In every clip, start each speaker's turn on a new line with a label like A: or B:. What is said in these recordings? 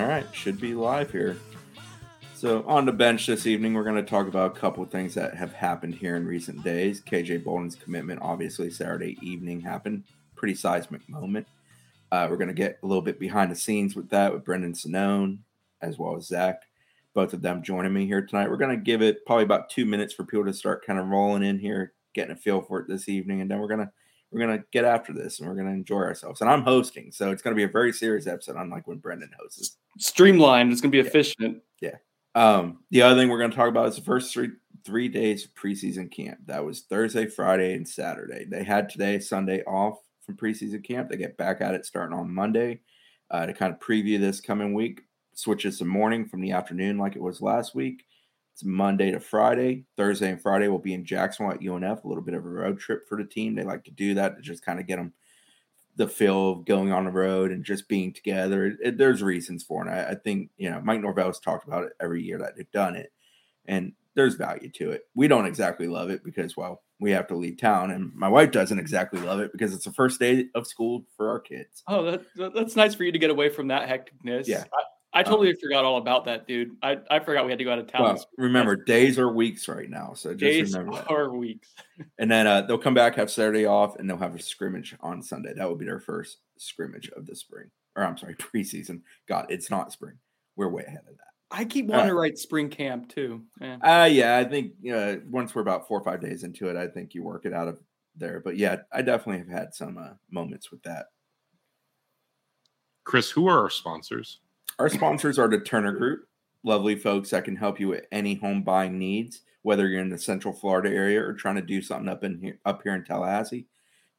A: All right, should be live here. So, on the bench this evening, we're going to talk about a couple of things that have happened here in recent days. KJ Bolden's commitment, obviously, Saturday evening happened. Pretty seismic moment. Uh, we're going to get a little bit behind the scenes with that with Brendan Sonnone as well as Zach. Both of them joining me here tonight. We're going to give it probably about two minutes for people to start kind of rolling in here, getting a feel for it this evening, and then we're going to we're gonna get after this and we're gonna enjoy ourselves. And I'm hosting, so it's gonna be a very serious episode, unlike when Brendan hosts.
B: Streamlined. It's gonna be efficient.
A: Yeah. Um, the other thing we're gonna talk about is the first three three days of preseason camp. That was Thursday, Friday, and Saturday. They had today, Sunday off from preseason camp. They get back at it starting on Monday uh, to kind of preview this coming week. Switches to morning from the afternoon like it was last week. It's Monday to Friday. Thursday and Friday will be in Jacksonville at UNF. A little bit of a road trip for the team. They like to do that to just kind of get them the feel of going on the road and just being together. It, it, there's reasons for it. I, I, think you know Mike Norvell has talked about it every year that they've done it, and there's value to it. We don't exactly love it because well we have to leave town, and my wife doesn't exactly love it because it's the first day of school for our kids.
B: Oh, that, that's nice for you to get away from that hecticness.
A: Yeah.
B: I, I totally um, forgot all about that, dude. I, I forgot we had to go out of town.
A: Well, remember, days or weeks right now. So just
B: days
A: remember that.
B: or weeks.
A: and then uh, they'll come back, have Saturday off, and they'll have a scrimmage on Sunday. That will be their first scrimmage of the spring. Or I'm sorry, preseason. God, it's not spring. We're way ahead of that.
B: I keep wanting uh, to write spring camp too.
A: Yeah. Uh, yeah, I think uh, once we're about four or five days into it, I think you work it out of there. But yeah, I definitely have had some uh, moments with that.
C: Chris, who are our sponsors?
A: Our sponsors are the Turner Group, lovely folks that can help you with any home buying needs, whether you're in the Central Florida area or trying to do something up in here, up here in Tallahassee.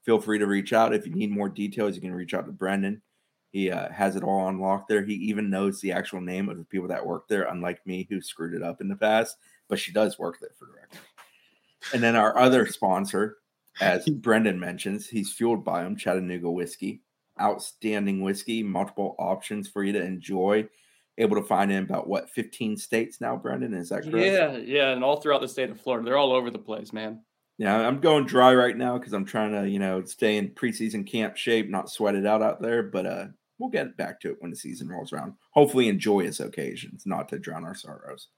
A: Feel free to reach out. If you need more details, you can reach out to Brendan. He uh, has it all on lock there. He even knows the actual name of the people that work there, unlike me who screwed it up in the past. But she does work there for directly. And then our other sponsor, as Brendan mentions, he's fueled by him, Chattanooga Whiskey outstanding whiskey, multiple options for you to enjoy. Able to find in about what 15 states now, Brendan? Is that correct?
B: Yeah, yeah, and all throughout the state of Florida. They're all over the place, man.
A: Yeah, I'm going dry right now because I'm trying to, you know, stay in preseason camp shape, not sweat it out out there. But uh we'll get back to it when the season rolls around. Hopefully, in joyous occasions, not to drown our sorrows.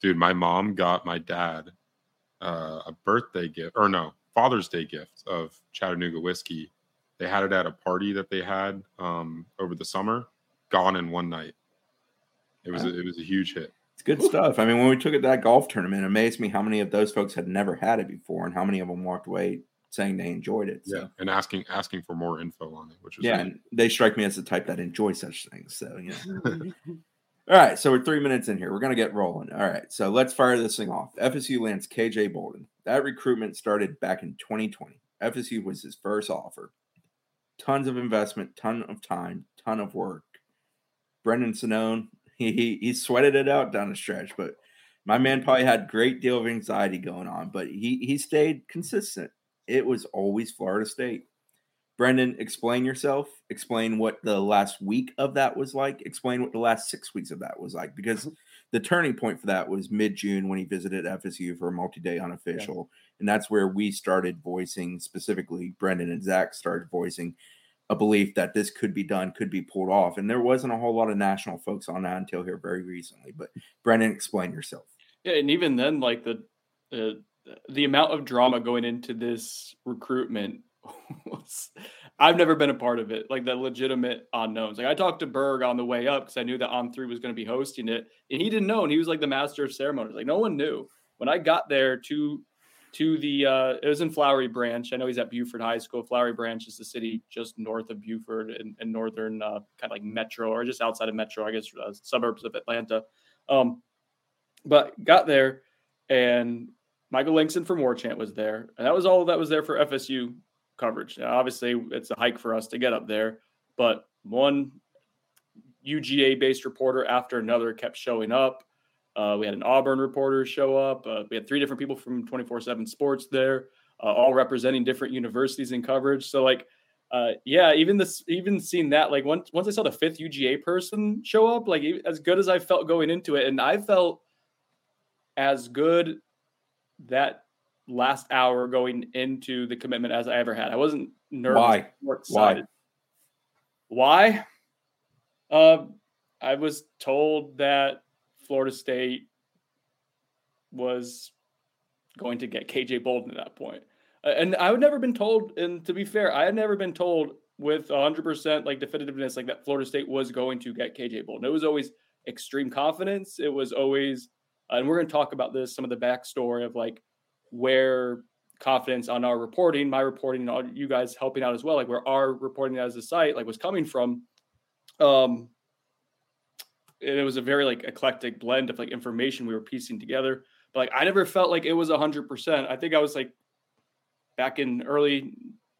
C: Dude, my mom got my dad uh, a birthday gift, or no, Father's Day gift of Chattanooga whiskey they had it at a party that they had um, over the summer. Gone in one night. It was a, it was a huge hit.
A: It's good stuff. I mean, when we took it to that golf tournament, it amazed me how many of those folks had never had it before, and how many of them walked away saying they enjoyed it.
C: So. Yeah, and asking asking for more info on it, which is
A: yeah, and they strike me as the type that enjoy such things. So yeah. All right, so we're three minutes in here. We're gonna get rolling. All right, so let's fire this thing off. FSU lands KJ Bolden. That recruitment started back in 2020. FSU was his first offer tons of investment, ton of time, ton of work. Brendan Sonnone, he, he he sweated it out down the stretch, but my man probably had great deal of anxiety going on, but he he stayed consistent. It was always Florida State. Brendan, explain yourself. Explain what the last week of that was like. Explain what the last six weeks of that was like, because mm-hmm. the turning point for that was mid June when he visited FSU for a multi day unofficial. Yeah. And that's where we started voicing, specifically, Brendan and Zach started voicing a belief that this could be done, could be pulled off. And there wasn't a whole lot of national folks on that until here very recently. But Brendan, explain yourself.
B: Yeah. And even then, like the, uh, the amount of drama going into this recruitment was I've never been a part of it, like the legitimate unknowns. Like I talked to Berg on the way up because I knew that On Three was going to be hosting it, and he didn't know, and he was like the master of ceremonies. Like no one knew. When I got there two to the uh, it was in Flowery Branch. I know he's at Buford High School. Flowery Branch is the city just north of Buford and, in northern uh, kind of like metro or just outside of metro, I guess uh, suburbs of Atlanta. Um, but got there and Michael Langston from Warchant was there, and that was all that was there for FSU coverage. Now, obviously, it's a hike for us to get up there, but one UGA based reporter after another kept showing up. Uh, we had an Auburn reporter show up. Uh, we had three different people from 24 7 Sports there, uh, all representing different universities in coverage. So, like, uh, yeah, even this, even seeing that, like, once once I saw the fifth UGA person show up, like, as good as I felt going into it, and I felt as good that last hour going into the commitment as I ever had. I wasn't nervous
A: Why?
B: or. Why? Why? Uh, I was told that Florida State was going to get KJ Bolden at that point. And I had never been told, and to be fair, I had never been told with 100% like definitiveness like that Florida State was going to get KJ Bolden. It was always extreme confidence. It was always, uh, and we're going to talk about this, some of the backstory of like where confidence on our reporting, my reporting, and all you guys helping out as well, like where our reporting as a site like was coming from. Um, it was a very like eclectic blend of like information we were piecing together. But like I never felt like it was hundred percent. I think I was like back in early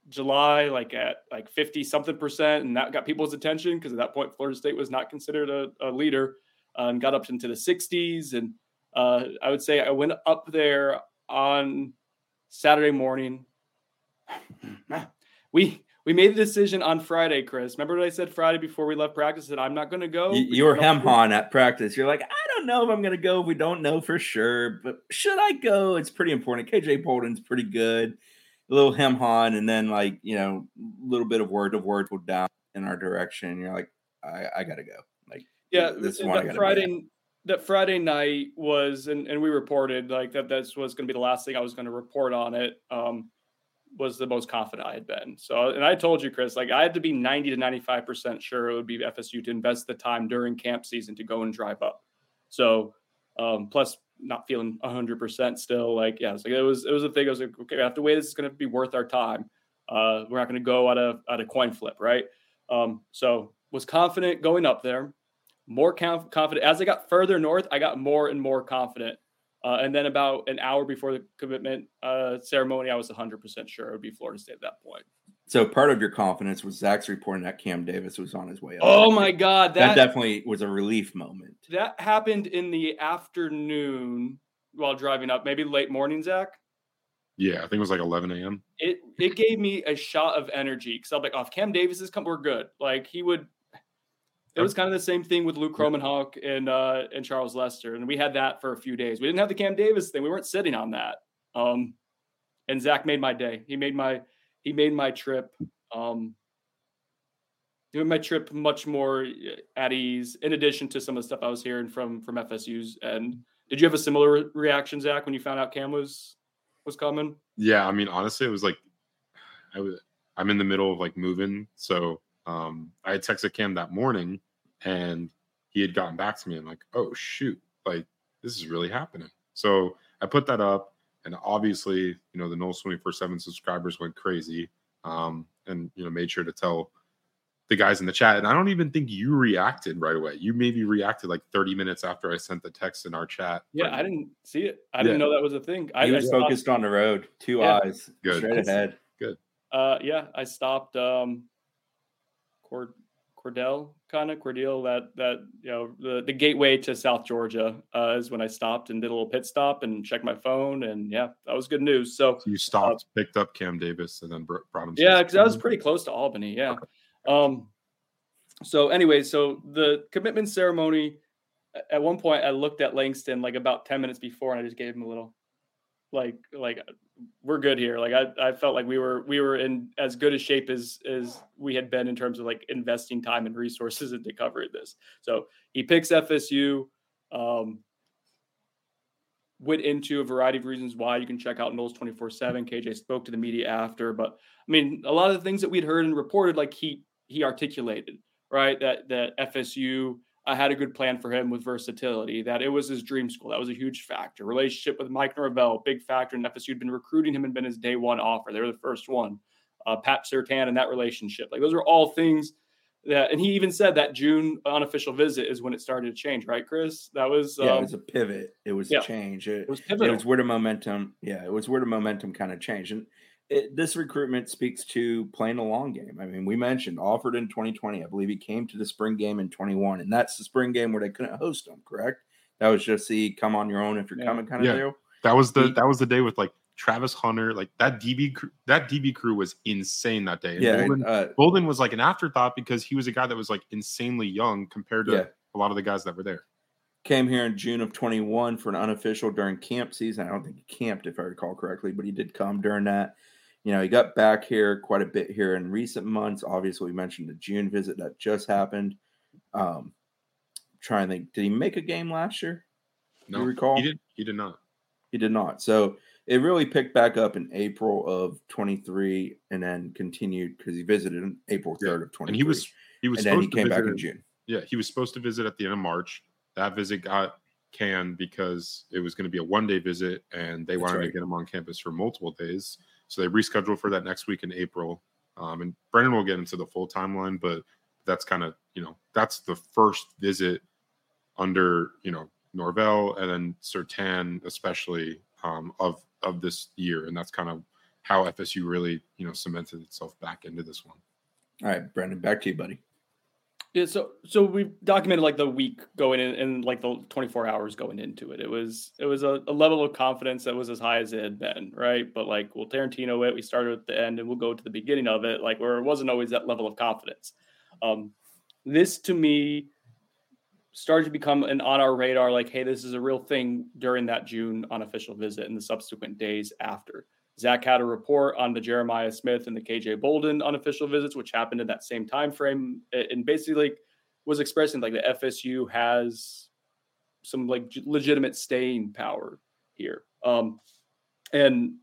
B: July, like at like 50 something percent, and that got people's attention because at that point Florida State was not considered a, a leader uh, and got up into the 60s. And uh, I would say I went up there on Saturday morning. we we made the decision on Friday, Chris. Remember what I said Friday before we left practice that I'm not going to go.
A: You, you were hem hawing at practice. You're like, I don't know if I'm going to go. We don't know for sure, but should I go? It's pretty important. KJ Bolden's pretty good. A little hem hawing, and then like you know, a little bit of word of word will down in our direction. You're like, I, I got to go. Like,
B: yeah, this is that Friday. That Friday night was, and, and we reported like that. This was going to be the last thing I was going to report on it. Um, was the most confident I had been. So, and I told you, Chris, like I had to be 90 to 95% sure it would be FSU to invest the time during camp season to go and drive up. So, um, plus not feeling 100% still, like, yeah, it was, it was a thing. I was like, okay, I have to wait. This is going to be worth our time. Uh, we're not going to go at a, at a coin flip, right? Um, so, was confident going up there, more conf- confident. As I got further north, I got more and more confident uh, and then about an hour before the commitment uh, ceremony, I was 100% sure it would be Florida State at that point.
A: So part of your confidence was Zach's reporting that Cam Davis was on his way up.
B: Oh my God.
A: That, that definitely was a relief moment.
B: That happened in the afternoon while driving up, maybe late morning, Zach.
C: Yeah, I think it was like 11 a.m.
B: It it gave me a shot of energy because I'm like, oh, if Cam Davis is come, we're good. Like he would it was kind of the same thing with Luke Kromenhoek and uh, and Charles Lester, and we had that for a few days. We didn't have the Cam Davis thing. We weren't sitting on that. Um, and Zach made my day. He made my he made my trip um, doing my trip much more uh, at ease. In addition to some of the stuff I was hearing from from FSU's. And did you have a similar reaction, Zach, when you found out Cam was was coming?
C: Yeah, I mean, honestly, it was like I was I'm in the middle of like moving, so um, I had texted Cam that morning and he had gotten back to me and like, oh shoot, like this is really happening. So I put that up and obviously, you know, the Noles 24 7 subscribers went crazy. Um, and you know, made sure to tell the guys in the chat. And I don't even think you reacted right away. You maybe reacted like 30 minutes after I sent the text in our chat.
B: Yeah, I didn't see it. I didn't know that was a thing. I
A: was focused on the road, two yeah. eyes, Good. straight ahead.
C: Good.
B: Uh, yeah, I stopped. Um, Cord- Cordele kind of Cordele that that you know the the gateway to South Georgia uh, is when I stopped and did a little pit stop and checked my phone and yeah that was good news. So,
C: so you stopped, uh, picked up Cam Davis, and then brought him.
B: Yeah, because I was pretty close to Albany. Yeah. Okay. Um. So anyway, so the commitment ceremony. At one point, I looked at Langston like about ten minutes before, and I just gave him a little, like like we're good here. Like I, I felt like we were we were in as good a shape as as we had been in terms of like investing time and resources into covering this. So he picks FSU. Um, went into a variety of reasons why you can check out Noles 24 7. KJ spoke to the media after, but I mean, a lot of the things that we'd heard and reported, like he he articulated, right? That that FSU uh, had a good plan for him with versatility, that it was his dream school. That was a huge factor. Relationship with Mike Norvell, big factor. And FSU had been recruiting him and been his day one offer. They were the first one. Uh, Pat Surtain and that relationship. Like those are all things that, and he even said that June unofficial visit is when it started to change, right, Chris? That was,
A: yeah,
B: um,
A: it was a pivot. It was
B: yeah.
A: a change. It,
B: it was
A: it was where the momentum, yeah, it was where the momentum kind of changed. And it, this recruitment speaks to playing a long game. I mean, we mentioned offered in 2020. I believe he came to the spring game in 21, and that's the spring game where they couldn't host him. Correct? That was just the come on your own if you're
B: Yeah.
A: coming kind of
C: Yeah.
A: deal.
C: That was the
A: He-
C: that was the day with like Travis Hunter, like that DB crew, that DB crew was insane that day. And
A: Yeah,
C: Bolden,
A: uh,
C: Bolden was like an afterthought because he was a guy that was like insanely young compared to
A: Yeah.
C: a lot of the guys that were there.
A: came here in June of 21 for an unofficial during camp season. I don't think he camped, if I recall correctly, but he did come during that. You know, he got back here quite a bit here in recent months. Obviously, we mentioned the June visit that just happened. Um, trying to think, did he make a game last year?
C: No,
A: you recall?
C: he did. He did not.
A: He did not. So it really picked back up in April of 23 and then continued because he visited in April 3rd
C: Yeah.
A: of 23.
C: And he was he was
A: and then he came back
C: visit
A: in June.
C: Yeah, he was supposed to visit at the end of March. That visit got canned because it was going to be a one day visit and they
A: That's
C: wanted
A: right.
C: to get him on campus for multiple days. So they rescheduled for that next week in April. Um, and Brendan will get into the full timeline, but that's kind of, you know, that's the first visit under, you know, Norvell and then Surtain, especially um, of of this year. And that's kind of how FSU really, you know, cemented itself back into this one.
A: All right, Brendan, back to you, buddy.
B: Yeah, so so we documented like the week going in and like the 24 hours going into it. It was it was a, a level of confidence that was as high as it had been, right? But like we'll Tarantino it. We started at the end and we'll go to the beginning of it, like where it wasn't always that level of confidence. Um, this to me started to become an on our radar, like, hey, this is a real thing during that June unofficial visit and the subsequent days after. Zach had a report on the Jeremiah Smith and the KJ Bolden unofficial visits, which happened in that same time frame, and basically was expressing like the FSU has some like legitimate staying power here. Um, and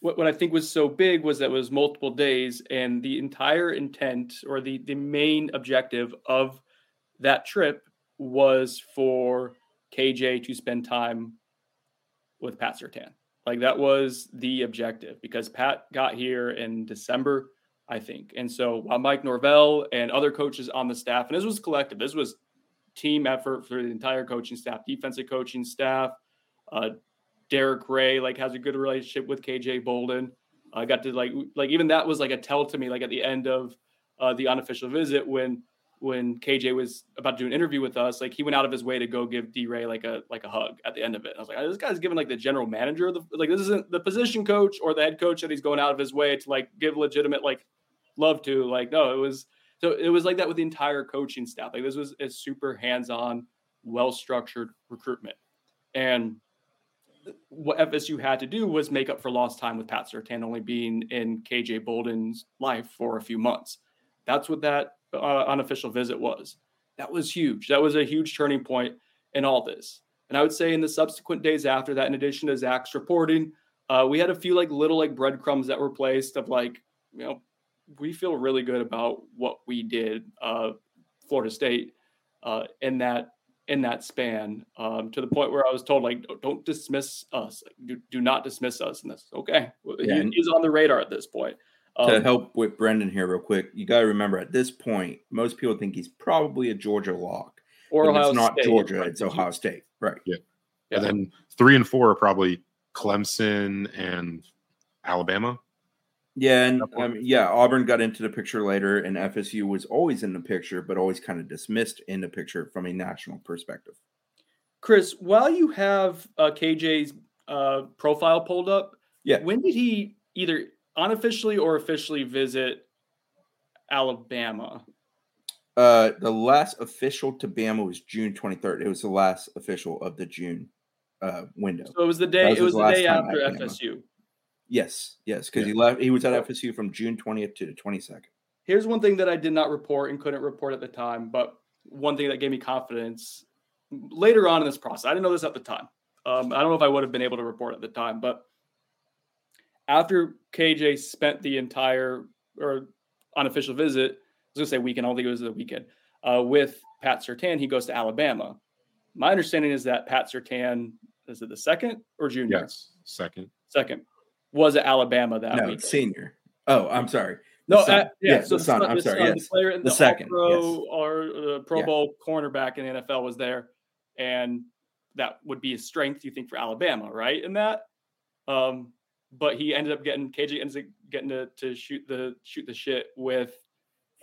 B: what, what I think was so big was that it was multiple days, and the entire intent or the the main objective of that trip was for KJ to spend time with Pat Surtain. Like that was the objective because Pat got here in December, I think. And so while Mike Norvell and other coaches on the staff, and this was collective, this was team effort for the entire coaching staff, defensive coaching staff. Uh, Darrick Yray like has a good relationship with KJ Bolden. I got to like like even that was like a tell to me like at the end of uh, the unofficial visit when when KJ was about to do an interview with us, like he went out of his way to go give D Ray like a like a hug at the end of it. I was like, this guy's giving like the general manager the like this isn't the position coach or the head coach that he's going out of his way to like give legitimate like love to. Like, no, it was so it was like that with the entire coaching staff. Like this was a super hands-on, well-structured recruitment. And what FSU had to do was make up for lost time with Pat Surtain only being in KJ Bolden's life for a few months. That's what that uh, unofficial visit was. That was huge. That was a huge turning point in all this. And I would say in the subsequent days after that, in addition to Zach's reporting, uh, we had a few like little like breadcrumbs that were placed of like, you know, we feel really good about what we did, uh, Florida State, uh, in that in that span, um, to the point where I was told like, don't, dismiss us, like, do, do not dismiss us. And that's okay.
A: Yeah,
B: He- he's on the radar at this point.
A: To
B: Um,
A: help with Brendan here, real quick, you got to remember at this point, most people think he's probably a Georgia lock.
B: or
A: but
B: Ohio
A: it's not
B: State,
A: Georgia,
B: right?
A: it's Ohio State. Right.
B: Yeah.
C: And then three and four are probably Clemson and Alabama.
A: Yeah, and um, yeah, Auburn got into the picture later, and FSU was always in the picture, but always kind of dismissed in the picture from a national perspective.
B: Chris, while you have uh, KJ's uh, profile pulled up,
A: Yeah.
B: when did he either unofficially or officially visit Alabama?
A: Uh, the last official to Bama was June 23rd. It was the last official of the June uh, window.
B: So it was the day.
A: was
B: it was the day after. FSU.
A: Yes, yes, because
C: Yeah.
A: he left. He was at FSU from June 20th to the 22nd.
B: Here's one thing that I did not report and couldn't report at the time, but one thing that gave me confidence later on in this process. I didn't know this at the time. Um, I don't know if I would have been able to report at the time, but after KJ spent the entire or unofficial visit, I was gonna say weekend. I don't think it was the weekend uh, with Pat Surtain, he goes to Alabama. My understanding is that Pat Surtain is it the second or junior?
C: Yes, second.
B: Second was at Alabama that
A: no,
B: week.
A: senior. Oh, I'm sorry.
B: No,
A: son.
B: uh, yeah,
A: Yeah,
B: so
A: the son, I'm
B: the
A: sorry,
B: son,
A: yes.
B: the player, the,
A: The second,
B: Pro
A: yes.
B: or uh, Pro
A: Yeah.
B: Bowl cornerback in the NFL was there, and that would be a strength you think for Alabama, right? In that, um, but he ended up getting KJ ends up getting to, to shoot the shoot the shit with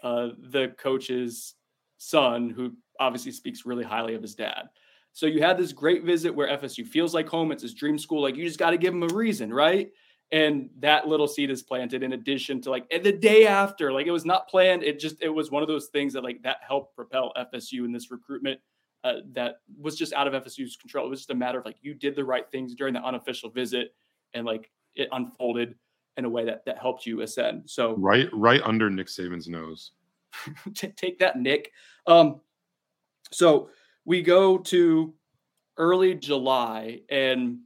B: uh, the coach's son, who obviously speaks really highly of his dad. So you had this great visit where FSU feels like home. It's his dream school. Like you just got to give him a reason, right? And that little seed is planted in addition to like the day after, like it was not planned. It just it was one of those things that like that helped propel FSU in this recruitment uh, that was just out of FSU's control. It was just a matter of like you did the right things during the unofficial visit, and like it unfolded in a way that that helped you ascend. So
C: Right, right under Nick Saban's nose.
B: Take that, Nick. Um, so we go to early July, and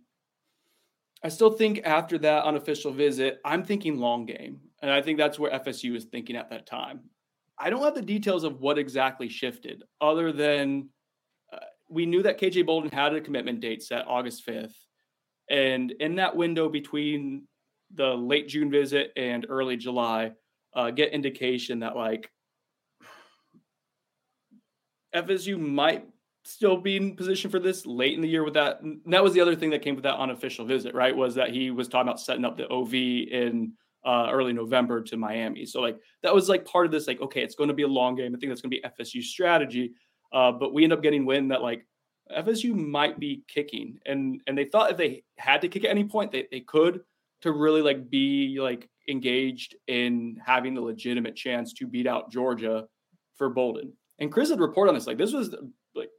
B: I still think after that unofficial visit, I'm thinking long game, and I think that's where FSU was thinking at that time. I don't have the details of what exactly shifted, other than uh, we knew that KJ Bolden had a commitment date set August 5th, and in that window between the late June visit and early July, uh, get indication that like FSU might still be in position for this late in the year with that. and that was the other thing that came with that unofficial visit, right? Was that he was talking about setting up the OV in uh, early November to Miami. So like that was like part of this, like, okay, it's going to be a long game. I think that's going to be FSU strategy. Uh, but we end up getting wind that like FSU might be kicking. And and they thought if they had to kick at any point, they, they could to really like be like engaged in having the legitimate chance to beat out Georgia for Bolden. And Chris had reported on this. Like this was like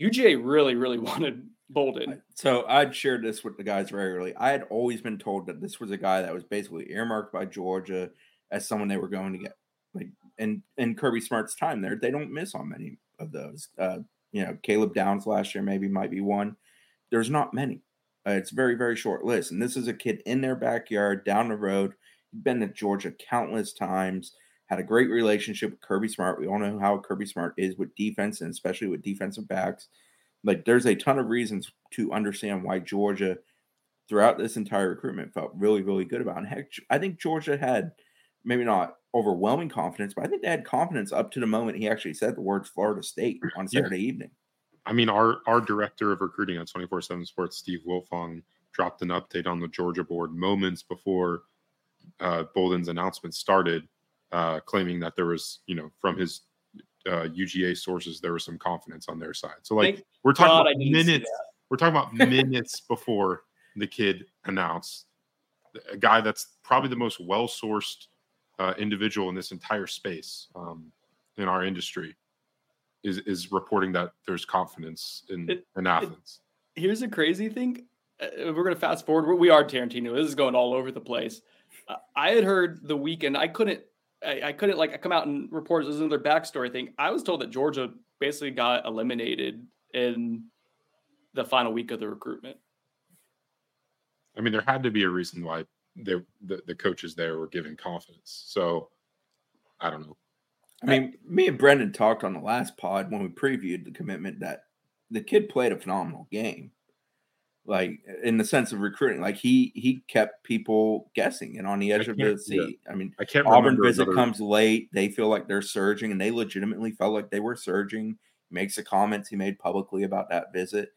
B: UGA really, really wanted Bolden.
A: So I'd shared this with the guys very early. I had always been told that this was a guy that was basically earmarked by Georgia as someone they were going to get. Like in in Kirby Smart's time there, they don't miss on many of those. Uh, you know, Caleb Downs last year maybe might be one. There's not many. Uh, it's very very short list, and this is a kid in their backyard down the road. He'd been to Georgia countless times. Had a great relationship with Kirby Smart. We all know how Kirby Smart is with defense, and especially with defensive backs like there's a ton of reasons to understand why Georgia throughout this entire recruitment felt really, really good about. And heck, I think Georgia had maybe not overwhelming confidence, but I think they had confidence up to the moment he actually said the words Florida State on
C: Yeah.
A: Saturday evening.
C: I mean, our our director of recruiting at 24/7 Sports, Steve Wiltfong, dropped an update on the Georgia board moments before uh, Bolden's announcement started, uh, claiming that there was, you know, from his uh, UGA sources, there was some confidence on their side. So, like,
B: Thank
C: we're talking
B: God
C: about minutes. We're talking about minutes before the kid announced. A guy that's probably the most well sourced uh, individual in this entire space um, in our industry is is reporting that there's confidence in
B: It-
C: in Athens.
B: Here's a crazy thing. Uh, we're going to fast forward. We- We are Tarantino. This is going all over the place. Uh, I had heard the weekend. I couldn't. I, I couldn't like come out and report. This is another backstory thing. I was told that Georgia basically got eliminated in the final week of the recruitment.
C: I mean, there had to be a reason why they, the the coaches there were given confidence. So I don't know.
A: I mean, me and Brendan talked on the last pod when we previewed the commitment that the kid played a phenomenal game. Like in the sense of recruiting, like he he kept people guessing and on the edge of the
C: can't- yeah.
A: seat. I mean,
C: I can't
A: Auburn visit
C: another-
A: comes late. They feel like they're surging, and they legitimately felt like they were surging. He makes the comments he made publicly about that visit.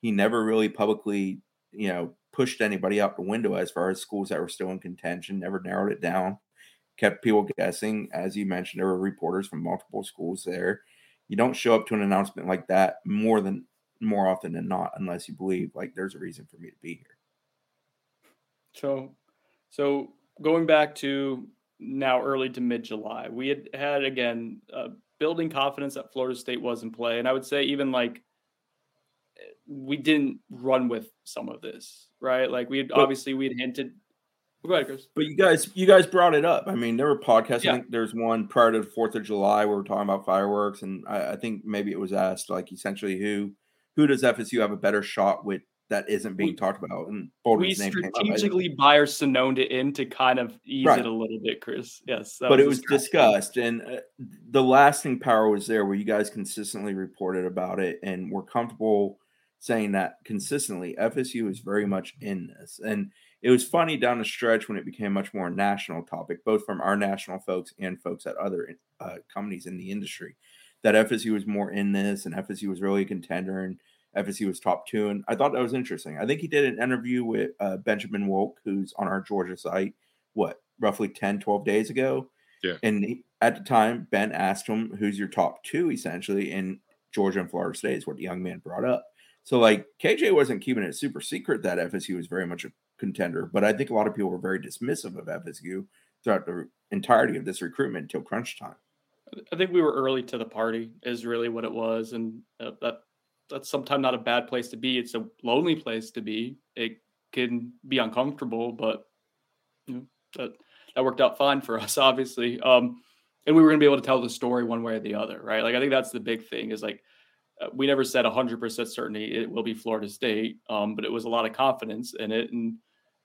A: He never really publicly, you know, pushed anybody out the window as far as schools that were still in contention. Never narrowed it down. Kept people guessing. As you mentioned, there were reporters from multiple schools there. You don't show up to an announcement like that more than more often than not, unless you believe like there's a reason for me to be here.
B: So, so going back to now early to mid July, we had had again uh, building confidence that Florida State was in play, and I would say even like we didn't run with some of this, right? Like we had
A: Well-
B: obviously we had hinted. Go ahead, Chris.
A: But you guys, you guys brought it up. I mean, there were podcasts.
B: Yeah.
A: I think there's one prior to the Fourth of July where we're talking about fireworks, and I, I think maybe it was asked like essentially who who does FSU have a better shot with that isn't being talked about. And Bolden's
B: we
A: name came up. I-
B: strategically buyer Sononed it in to kind of ease
A: Right.
B: it a little bit, Chris. Yes,
A: but it was discussed, and uh, the lasting power was there, where you guys consistently reported about it, and we're comfortable saying that consistently. FSU is very much in this, and it was funny down the stretch when it became much more a national topic, both from our national folks and folks at other uh, companies in the industry, that FSU was more in this, and FSU was really a contender, and FSU was top two, and I thought that was interesting. I think he did an interview with uh, Benjamin Wolk, who's on our Georgia site, what roughly 10, 12 days ago.
C: Yeah.
A: And he, at the time, Ben asked him, "Who's your top two, essentially?" And Georgia and Florida State is what the young man brought up. So, like KJ wasn't keeping it super secret that FSU was very much a contender, but I think a lot of people were very dismissive of FSU throughout the entirety of this recruitment until crunch time.
B: I think we were early to the party, is really what it was, and uh, that that's sometimes not a bad place to be. It's a lonely place to be. It can be uncomfortable, but you know, that that worked out fine for us, obviously. Um, and we were going to be able to tell the story one way or the other, right? Like I think that's the big thing is like we never said 100% certainty it will be Florida State, um, but it was a lot of confidence in it, and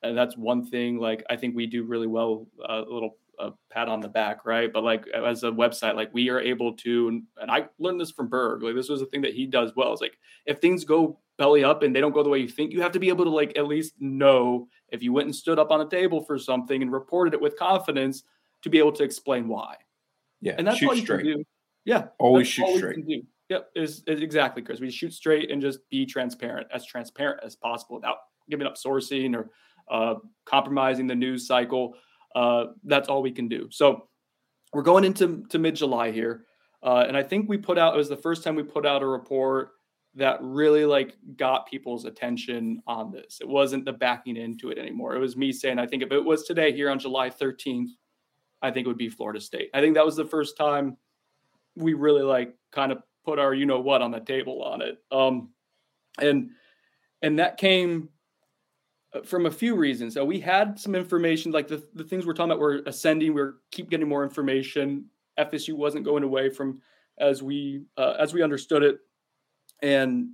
B: and that's one thing. Like I think we do really well. uh, A little uh, pat on the back, right? But like as a website, like we are able to, and, and I learned this from Berg. Like this was a thing that he does well. It's like if things go belly up and they don't go the way you think, you have to be able to like at least know if you went and stood up on a table for something and reported it with confidence to be able to explain why.
A: Yeah,
B: And that's
A: shoot
B: all you
A: straight.
B: can do. Yeah,
A: Always shoot straight.
B: Yep, is, is exactly, Chris. We shoot straight and just be transparent, as transparent as possible, without giving up sourcing or uh, compromising the news cycle. Uh, that's all we can do. So we're going into to mid July here, uh, and I think we put out. It was the first time we put out a report that really like got people's attention on this. It wasn't the backing into it anymore. It was me saying, I think if it was today here on July 13th, I think it would be Florida State. I think that was the first time we really like kind of put our you know what on the table on it. Um, and and that came uh, from a few reasons. So we had some information, like the, the things we're talking about were ascending. We are keep getting more information. FSU wasn't going away from as we uh, as we understood it. And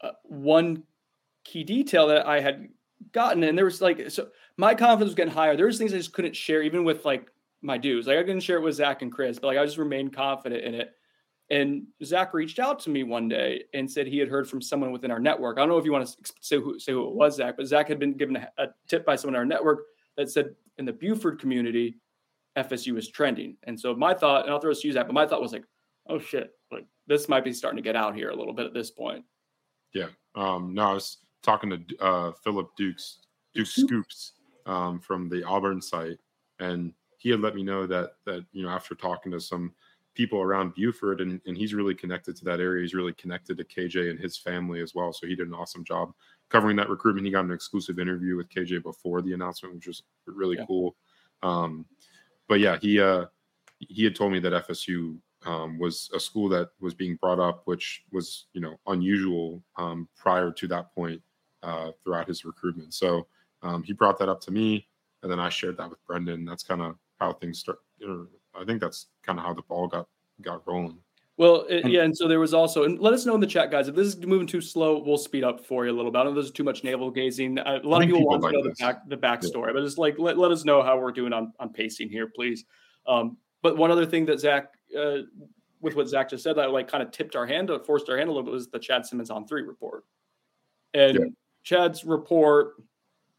B: uh, one key detail that I had gotten, and there was like so my confidence was getting higher. There was things I just couldn't share, even with like my dudes. Like I couldn't share it with Zach and Chris, but like I just remained confident in it. And Zach reached out to me one day and said he had heard from someone within our network. I don't know if you want to say who, say who it was, Zach, but Zach had been given a, a tip by someone in our network that said in the Buford community, FSU is trending. And so my thought, and I'll throw this to you, Zach, but my thought was like, oh shit, like this might be starting to get out here a little bit at this point.
C: Yeah. Um, no, I was talking to uh, Philip Dukes, Duke Scoops um, from the Auburn site, and he had let me know that that you know after talking to some people around Buford, and, and he's really connected to that area. He's really connected to KJ and his family as well. So he did an awesome job covering that recruitment. He got an exclusive interview with KJ before the announcement, which was really
B: Yeah.
C: cool. Um, but yeah, he uh, he had told me that FSU um, was a school that was being brought up, which was you know unusual um, prior to that point uh, throughout his recruitment. So um, he brought that up to me, and then I shared that with Brendan. That's kind of how things start. You know, I think that's kind of how the ball got got rolling.
B: Well, it,
A: And-
B: yeah, and so there was also, and let us know in the chat, guys, if this is moving too slow, we'll speed up for you a little bit. I know there's too much navel gazing. Uh, a lot of people
C: people
B: want to
C: like
B: know the back the backstory, but just like let, let us know how we're doing on on pacing here, please. Um, but one other thing that Zach, uh, with what Zach just said, that like kind of tipped our hand, uh, forced our hand a little bit, was the Chad Simmons on three report, and
C: Yeah.
B: Chad's report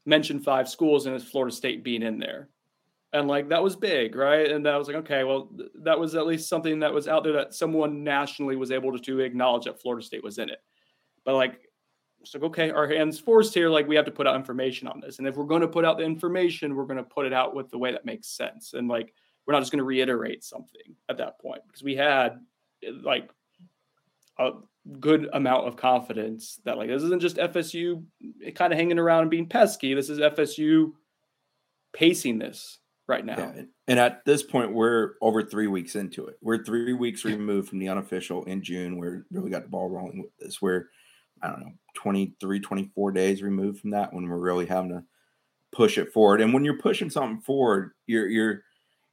B: mentioned five schools and it's Florida State being in there. And like that was big, right? And that was like, okay, well, th- that was at least something that was out there that someone nationally was able to, to acknowledge that Florida State was in it. But like, it's like, okay, our hands forced here. Like, we have to put out information on this. And if we're going to put out the information, we're going to put it out with the way that makes sense. And like, we're not just going to reiterate something at that point because we had like a good amount of confidence that like this isn't just FSU eh, kind of hanging around and being pesky. This is FSU pacing this right now.
A: Yeah, and- at this point, we're over three weeks into it. We're three weeks removed from the unofficial in June. We're really got the ball rolling with this. We're, I don't know, 23, 24 days removed from that when we're really having to push it forward. And when you're pushing something forward, you're you're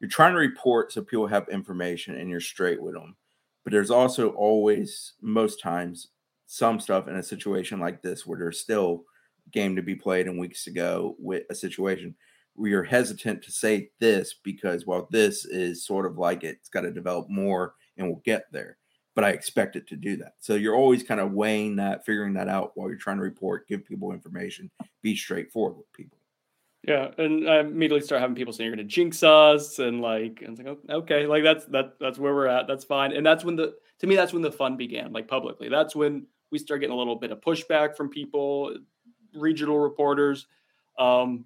A: you're trying to report so people have information and you're straight with them. But there's also always, most times, some stuff in a situation like this where there's still game to be played and weeks to go with a situation where you're hesitant to say this because well this is sort of like it's got to develop more and we'll get there but i expect it to do that so you're always kind of weighing that figuring that out while you're trying to report give people information be straightforward with people
B: yeah, and I immediately start having people saying you're going to jinx us, and like, and it's like, okay, like that's that that's where we're at. That's fine, and that's when the to me that's when the fun began, like publicly. That's when we start getting a little bit of pushback from people, regional reporters, um,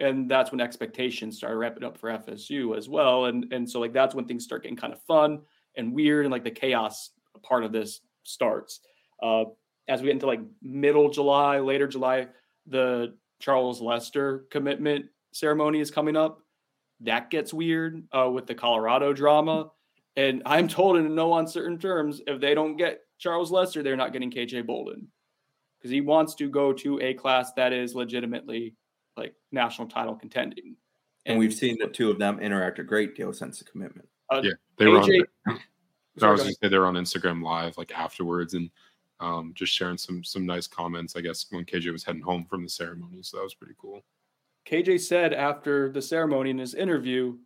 B: and that's when expectations started ramping up for FSU as well, and and so like that's when things start getting kind of fun and weird, and like the chaos part of this starts. Uh, as we get into like middle July, later July, the Charles Lester commitment ceremony is coming up. That gets weird uh, with the Colorado drama. And I'm told in no uncertain terms, if they don't get Charles Lester, they're not getting KJ Bolden because he wants to go to a class that is legitimately like national title contending.
A: And, and we've seen the two of them interact a great deal since the commitment.
C: Uh, yeah, they AJ, were. On, I was going to say they were on Instagram Live like afterwards, and um, just sharing some some nice comments. I guess when KJ was heading home from the ceremony, so that was pretty cool.
B: KJ said after the ceremony in his interview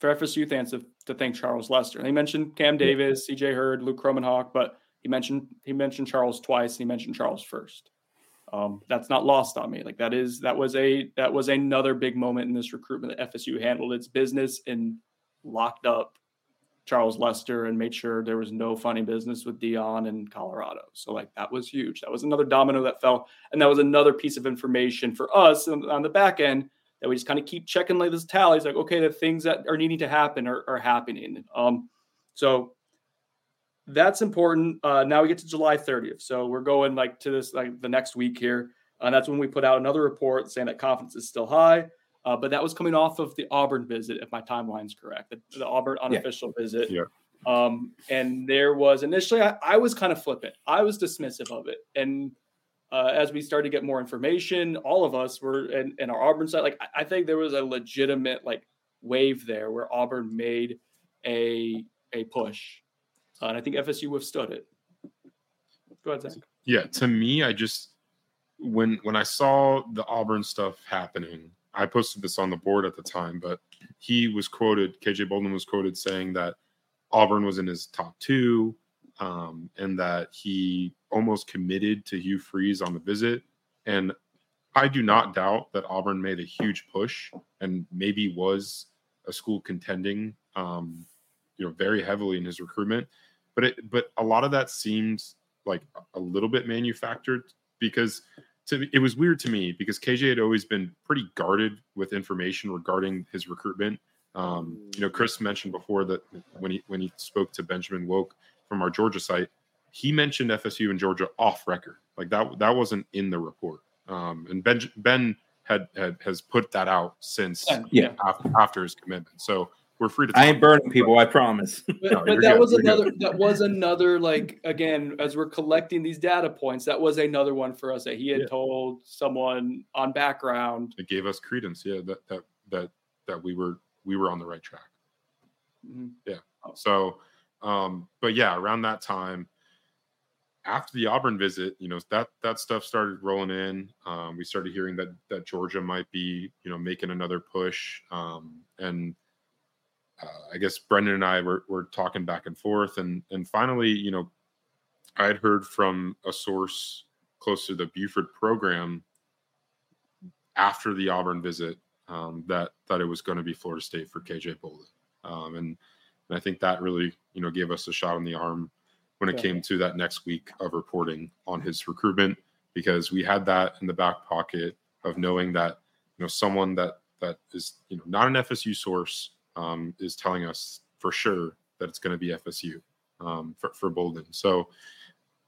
B: for FSU fans to, to thank Charles Lester. And he mentioned Cam Davis, CJ Hurd, Luke Kromenhoek, but he mentioned he mentioned Charles twice. And he mentioned Charles first. Um, that's not lost on me. Like that is that was a that was another big moment in this recruitment that FSU handled its business and locked up Charles Lester and made sure there was no funny business with Deion in Colorado. So like that was huge. That was another domino that fell, and that was another piece of information for us on the back end that we just kind of keep checking like this tallies. Like okay, the things that are needing to happen are, are happening. Um, so that's important. Uh, now we get to July 30th. So we're going like to this like the next week here. And that's when we put out another report saying that confidence is still high. Uh, but that was coming off of the Auburn visit, if my timeline's correct, the, the Auburn unofficial yeah. visit.
C: Yeah.
B: Um, and there was initially, I, I, was kind of flippant. I was dismissive of it. And uh, as we started to get more information, all of us were, in, in our Auburn side, like, I, I think there was a legitimate, like, wave there where Auburn made a a push. Uh, and I think FSU withstood it. Go ahead, Zach.
C: Yeah, to me, I just when when I saw the Auburn stuff happening, I posted this on the board at the time, but he was quoted, KJ Bolden was quoted saying that Auburn was in his top two um, and that he almost committed to Hugh Freeze on the visit. And I do not doubt that Auburn made a huge push and maybe was a school contending, um, you know, very heavily in his recruitment. But it, but a lot of that seemed like a little bit manufactured because to it was weird to me because KJ had always been pretty guarded with information regarding his recruitment. Um, you know, Chris mentioned before that when he when he spoke to Benjamin Wolk from our Georgia site, he mentioned FSU and Georgia off record. Like that that wasn't in the report. Um, and Ben Ben had, had has put that out since
A: yeah.
C: after, after his commitment. So we're free to.
A: I ain't burning people. I promise.
B: But, no, but that good. was you're another. Good. That was another. Like again, as we're collecting these data points, that was another one for us that he had yeah. told someone on background.
C: It gave us credence. Yeah, that that that that we were we were on the right track. Mm-hmm. Yeah. So, um, but yeah, around that time, after the Auburn visit, you know that that stuff started rolling in. Um, we started hearing that that Georgia might be, you know, making another push, um, and uh, I guess Brendan and I were, were talking back and forth, and and finally, you know, I had heard from a source close to the Buford program after the Auburn visit um, that that it was going to be Florida State for KJ Bolden, um, and, and I think that really you know gave us a shot in the arm when it yeah. came to that next week of reporting on his recruitment because we had that in the back pocket of knowing that you know someone that that is you know not an FSU source um, is telling us for sure that it's going to be FSU um, for, for Bolden. So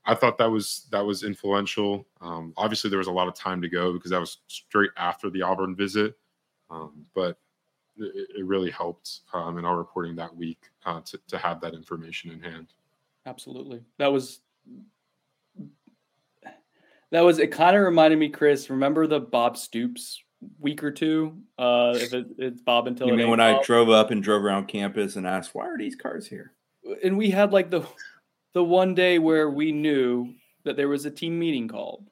C: I thought that was that was influential. Um, obviously, there was a lot of time to go because that was straight after the Auburn visit, um, but it, it, really helped um, in our reporting that week uh, to, to have that information in hand.
B: Absolutely, that was that was. It kind of reminded me, Chris. Remember the Bob Stoops week or two. Uh, if it, it's Bob until
A: you mean when Bob. I drove up and drove around campus and asked, "Why are these cars here?"
B: And we had like the the one day where we knew that there was a team meeting called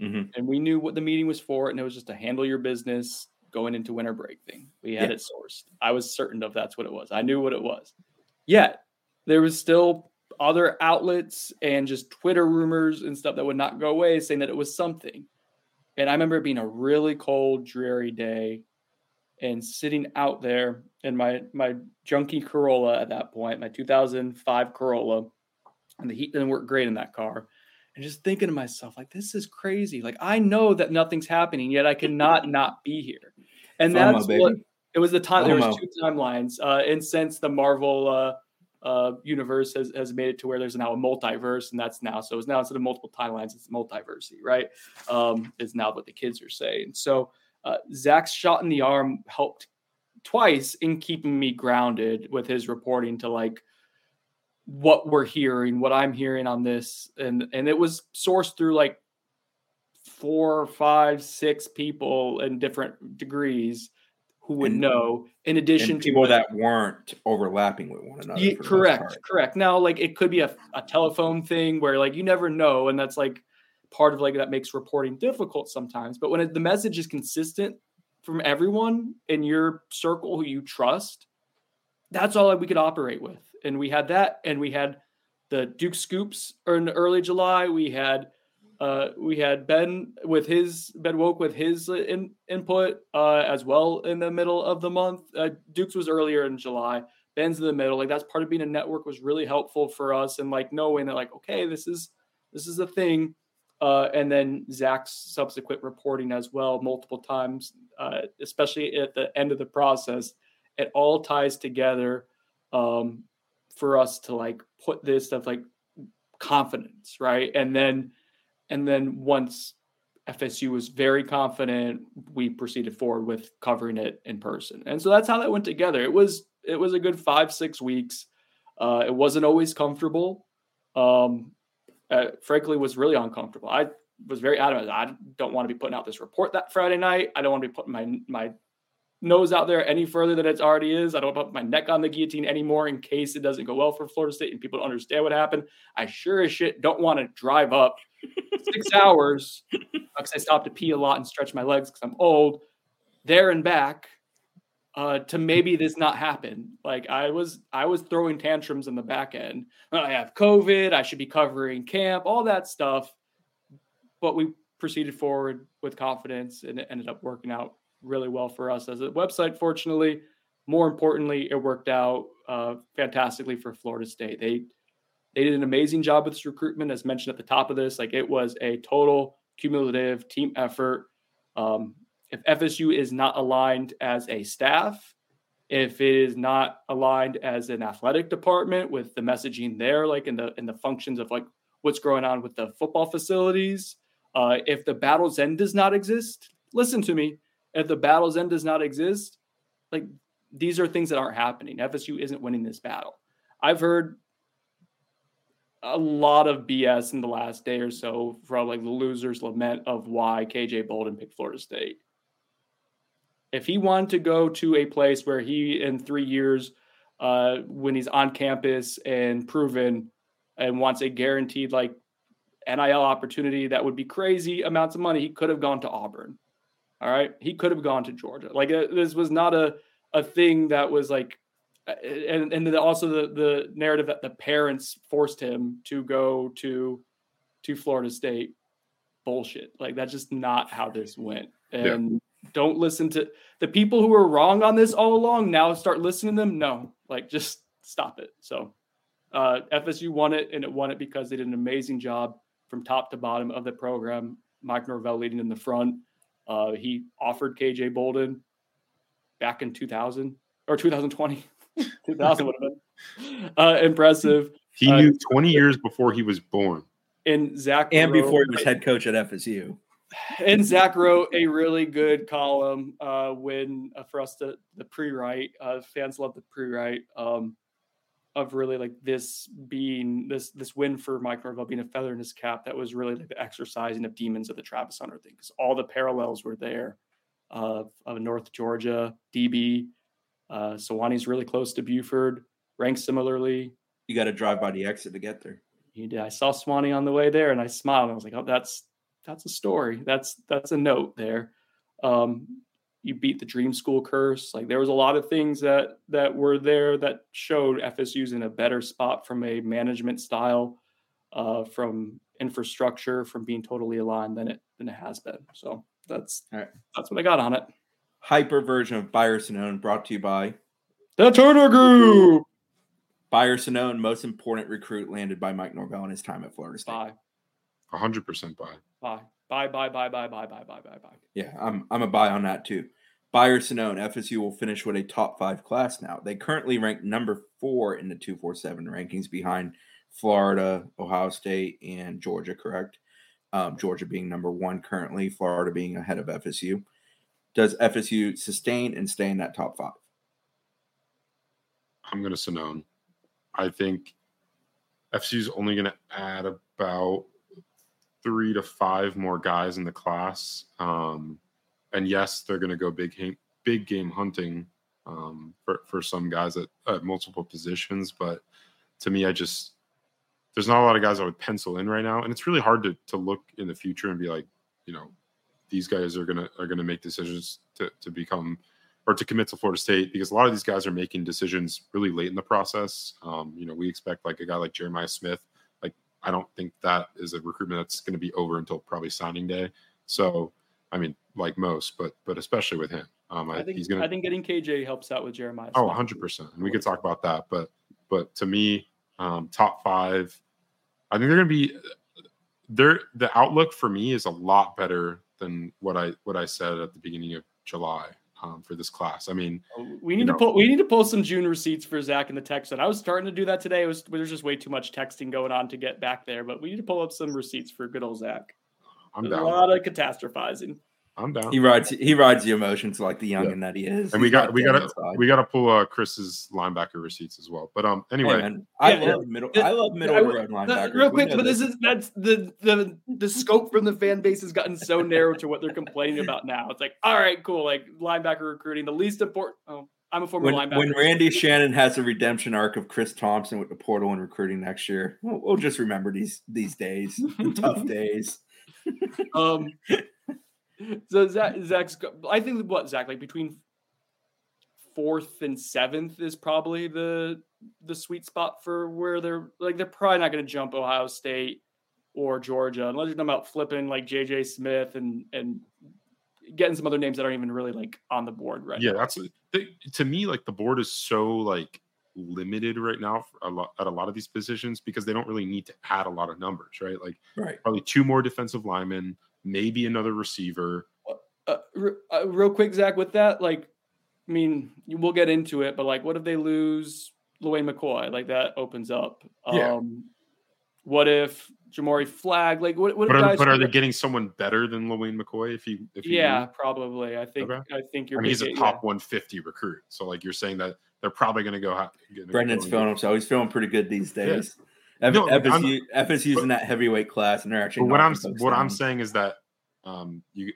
A: Mhm.
B: and we knew what the meeting was for and it was just to handle your business going into winter break thing we had
A: Yeah.
B: it sourced i was certain of that's what it was i knew what it was yet there was still other outlets and just twitter rumors and stuff that would not go away saying that it was something and i remember it being a really cold dreary day and sitting out there in my my junky corolla at that point my 2005 corolla. And the heat didn't work great in that car. And just thinking to myself like this is crazy. Like i know that nothing's happening yet i cannot not be here. And
A: FOMO,
B: that's what it was the time there was two timelines uh and since the marvel uh uh universe has, has made it to where there's now a multiverse and that's now so it's now instead of multiple timelines it's multiversity right? Um is now what the kids are saying. So uh zach's shot in the arm helped twice in keeping me grounded with his reporting to like what we're hearing, what I'm hearing on this, and and it was sourced through like four, five, six people in different degrees who would
A: And-
B: know. In addition
A: And
B: to
A: people that weren't overlapping with one another.
B: Ye-
A: for the most
B: correct, correct. Now, like it could be a, a telephone thing where like you never know, and that's like part of like that makes reporting difficult sometimes. But when it, the message is consistent from everyone in your circle who you trust, that's all that we could operate with. And we had that, and we had the Duke scoops in early July. We had uh, we had Ben with his Ben Wolk with his uh, in, input uh, as well in the middle of the month. Uh, Duke's was earlier in July. Ben's in the middle. Like that's part of being a network was really helpful for us and like knowing that like okay this is this is a thing. Uh, and then Zach's subsequent reporting as well multiple times, uh, especially at the end of the process, it all ties together um, for us to like put this stuff like confidence, right? And then and then once FSU was very confident, we proceeded forward with covering it in person. And so that's how that went together. It was it was a good five six weeks. Uh, it wasn't always comfortable. Um, uh, frankly, was really uncomfortable. I was very adamant. I don't want to be putting out this report that Friday night. I don't want to be putting my my nose out there any further than it already is. I don't put my neck on the guillotine anymore in case it doesn't go well for Florida State and people don't understand what happened. I sure as shit don't want to drive up six hours because I stopped to pee a lot and stretch my legs because I'm old, there and back, uh, to maybe this not happen. Like I was, I was throwing tantrums in the back end. I have COVID. I should be covering camp, all that stuff. But we proceeded forward with confidence, and it ended up working out really well for us as a website. Fortunately, more importantly, it worked out uh, fantastically for Florida State. They they did an amazing job with this recruitment, as mentioned at the top of this. Like it was a total cumulative team effort. Um, if FSU is not aligned as a staff, if it is not aligned as an athletic department with the messaging there, like in the in the functions of like what's going on with the football facilities, uh, if the battle's end does not exist, listen to me. If the battle's end does not exist, like these are things that aren't happening. FSU isn't winning this battle. I've heard a lot of BS in the last day or so from like the losers lament of why KJ Bolden picked Florida State. If he wanted to go to a place where he in three years, uh, when he's on campus and proven and wants a guaranteed like NIL opportunity that would be crazy amounts of money, he could have gone to Auburn. All right. He could have gone to Georgia. Like uh, this was not a, a thing that was like and and then also the the narrative that the parents forced him to go to to Florida State bullshit. Like that's just not how this went. And don't listen to the people who were wrong on this all along now start listening to them? No. Like just stop it. So uh FSU won it and it won it because they did an amazing job from top to bottom of the program. Mike Norvell leading in the front. Uh he offered KJ Bolden back in 2000 or 2020 2000 would have been uh, impressive.
C: He
B: Uh,
C: knew 20 years before he was born.
B: And Zach
A: And
B: wrote-
A: before he was head coach at FSU.
B: and Zach wrote a really good column uh, when uh, for us to the pre-write. Uh, fans love the pre-write um, of really like this being this this win for Mike Norvell being a feather in his cap. That was really like the exercising of demons of the Travis Hunter thing because all the parallels were there uh, of North Georgia, DB. Uh, Suwanee's really close to Buford, ranked similarly.
A: You got to drive by the exit to get there.
B: You did. I saw Suwanee on the way there, and I smiled. I was like, "Oh, that's that's a story. That's that's a note there." Um, you beat the dream school curse. Like there was a lot of things that that were there that showed FSU's in a better spot from a management style, uh, from infrastructure, from being totally aligned than it than it has been. So that's
A: All right.
B: that's what I got on it.
A: Hyper version of Buyer Sonnone brought to you by
B: The Turner Group.
A: Buyer Sonnone, most important recruit landed by Mike Norvell in his time at Florida State.
B: Bye.
C: hundred percent buy.
B: Bye. Bye. Bye. Bye. Bye. Bye. Bye. Bye. Bye. Bye.
A: Yeah, I'm I'm a buy on that too. Buyer Sonnone, FSU will finish with a top five class now. They currently rank number four in the 247 rankings behind Florida, Ohio State, and Georgia, correct? Um, Georgia being number one currently, Florida being ahead of FSU. Does FSU sustain and stay in that top five?
C: I'm going to Sonnone. I think FSU's only going to add about three to five more guys in the class. Um, and yes, they're going to go big game, big game hunting um, for for some guys at, at multiple positions. But to me, I just there's not a lot of guys I would pencil in right now, and it's really hard to to look in the future and be like, you know, these guys are gonna are gonna make decisions to to become or to commit to Florida State because a lot of these guys are making decisions really late in the process. Um, you know, we expect like a guy like Jeremiah Smith. Like, I don't think that is a recruitment that's going to be over until probably signing day. So, I mean, like most, but but especially with him, um, I,
B: I think
C: he's going
B: I think getting KJ helps out with Jeremiah.
C: Oh, 100 percent. And we could talk about that, but but to me, um, top five, I think they're going to be. They're the outlook for me is a lot better than what I what I said at the beginning of July um, for this class. I mean,
B: We need
C: you
B: to
C: know.
B: pull. We need to pull some June receipts for Zach in the text. And I was starting to do that today. It was there's just way too much texting going on to get back there. But we need to pull up some receipts for good old Zach.
C: I'm
B: There's
C: down.
B: a lot of catastrophizing.
C: I'm down.
A: He rides he rides the emotions like the youngin that he is.
C: and we got we got to
A: inside.
C: we got to pull uh, Chris's linebacker receipts as well. But um,
A: Hey,
C: anyway,
A: man, I
B: Yeah,
A: love middle.
B: yeah,
A: I love middle
B: I
A: of the
B: would-
A: road
B: Uh,
A: linebackers.
B: real quick,
A: know
B: but this is that's the the the scope from the fan base has gotten so narrow to what they're complaining about now. It's like, all right, cool, like linebacker recruiting, the least important. Oh, I'm a former
A: when,
B: linebacker.
A: when Randy Shannon has a redemption arc of Chris Thompson with the portal and recruiting next year, we'll, we'll just remember these these days, the tough days.
B: Um, so Zach, Zach's, I think what Zach like between fourth and seventh is probably the the sweet spot for where they're like they're probably not going to jump Ohio State or Georgia unless you're talking about flipping like JJ Smith and and getting some other names that aren't even really like on the board right
C: yeah,
B: now.
C: that's the, to me like the board is so like limited right now for a lot at a lot of these positions because they don't really need to add a lot of numbers, right? Like
A: Right.
C: probably two more defensive linemen, maybe another receiver.
B: uh, uh, real quick, Zach, with that, like, I mean, we'll get into it, but like, what if they lose Lawayne McCoy? Like, that opens up.
C: Yeah.
B: Um, what if Jamori Flag? Like, what? what
C: But are,
B: guys
C: but are they getting someone better than Lawayne McCoy if he if he
B: Yeah,
C: leaves?
B: probably. I think.
C: Okay.
B: I think you're.
C: I mean, he's a
B: big-
C: top
B: yeah.
C: 150 recruit. So like you're saying that they're probably going to go. Ha- gonna
A: Brendan's
C: go
A: feeling
C: get-
A: himself. He's feeling pretty good these
C: Yeah.
A: Days. F-
C: No, I'm-
A: FSU, FSU's in that heavyweight class, and they're actually.
C: But what I'm
A: knocking folks
C: what I'm saying is that um, you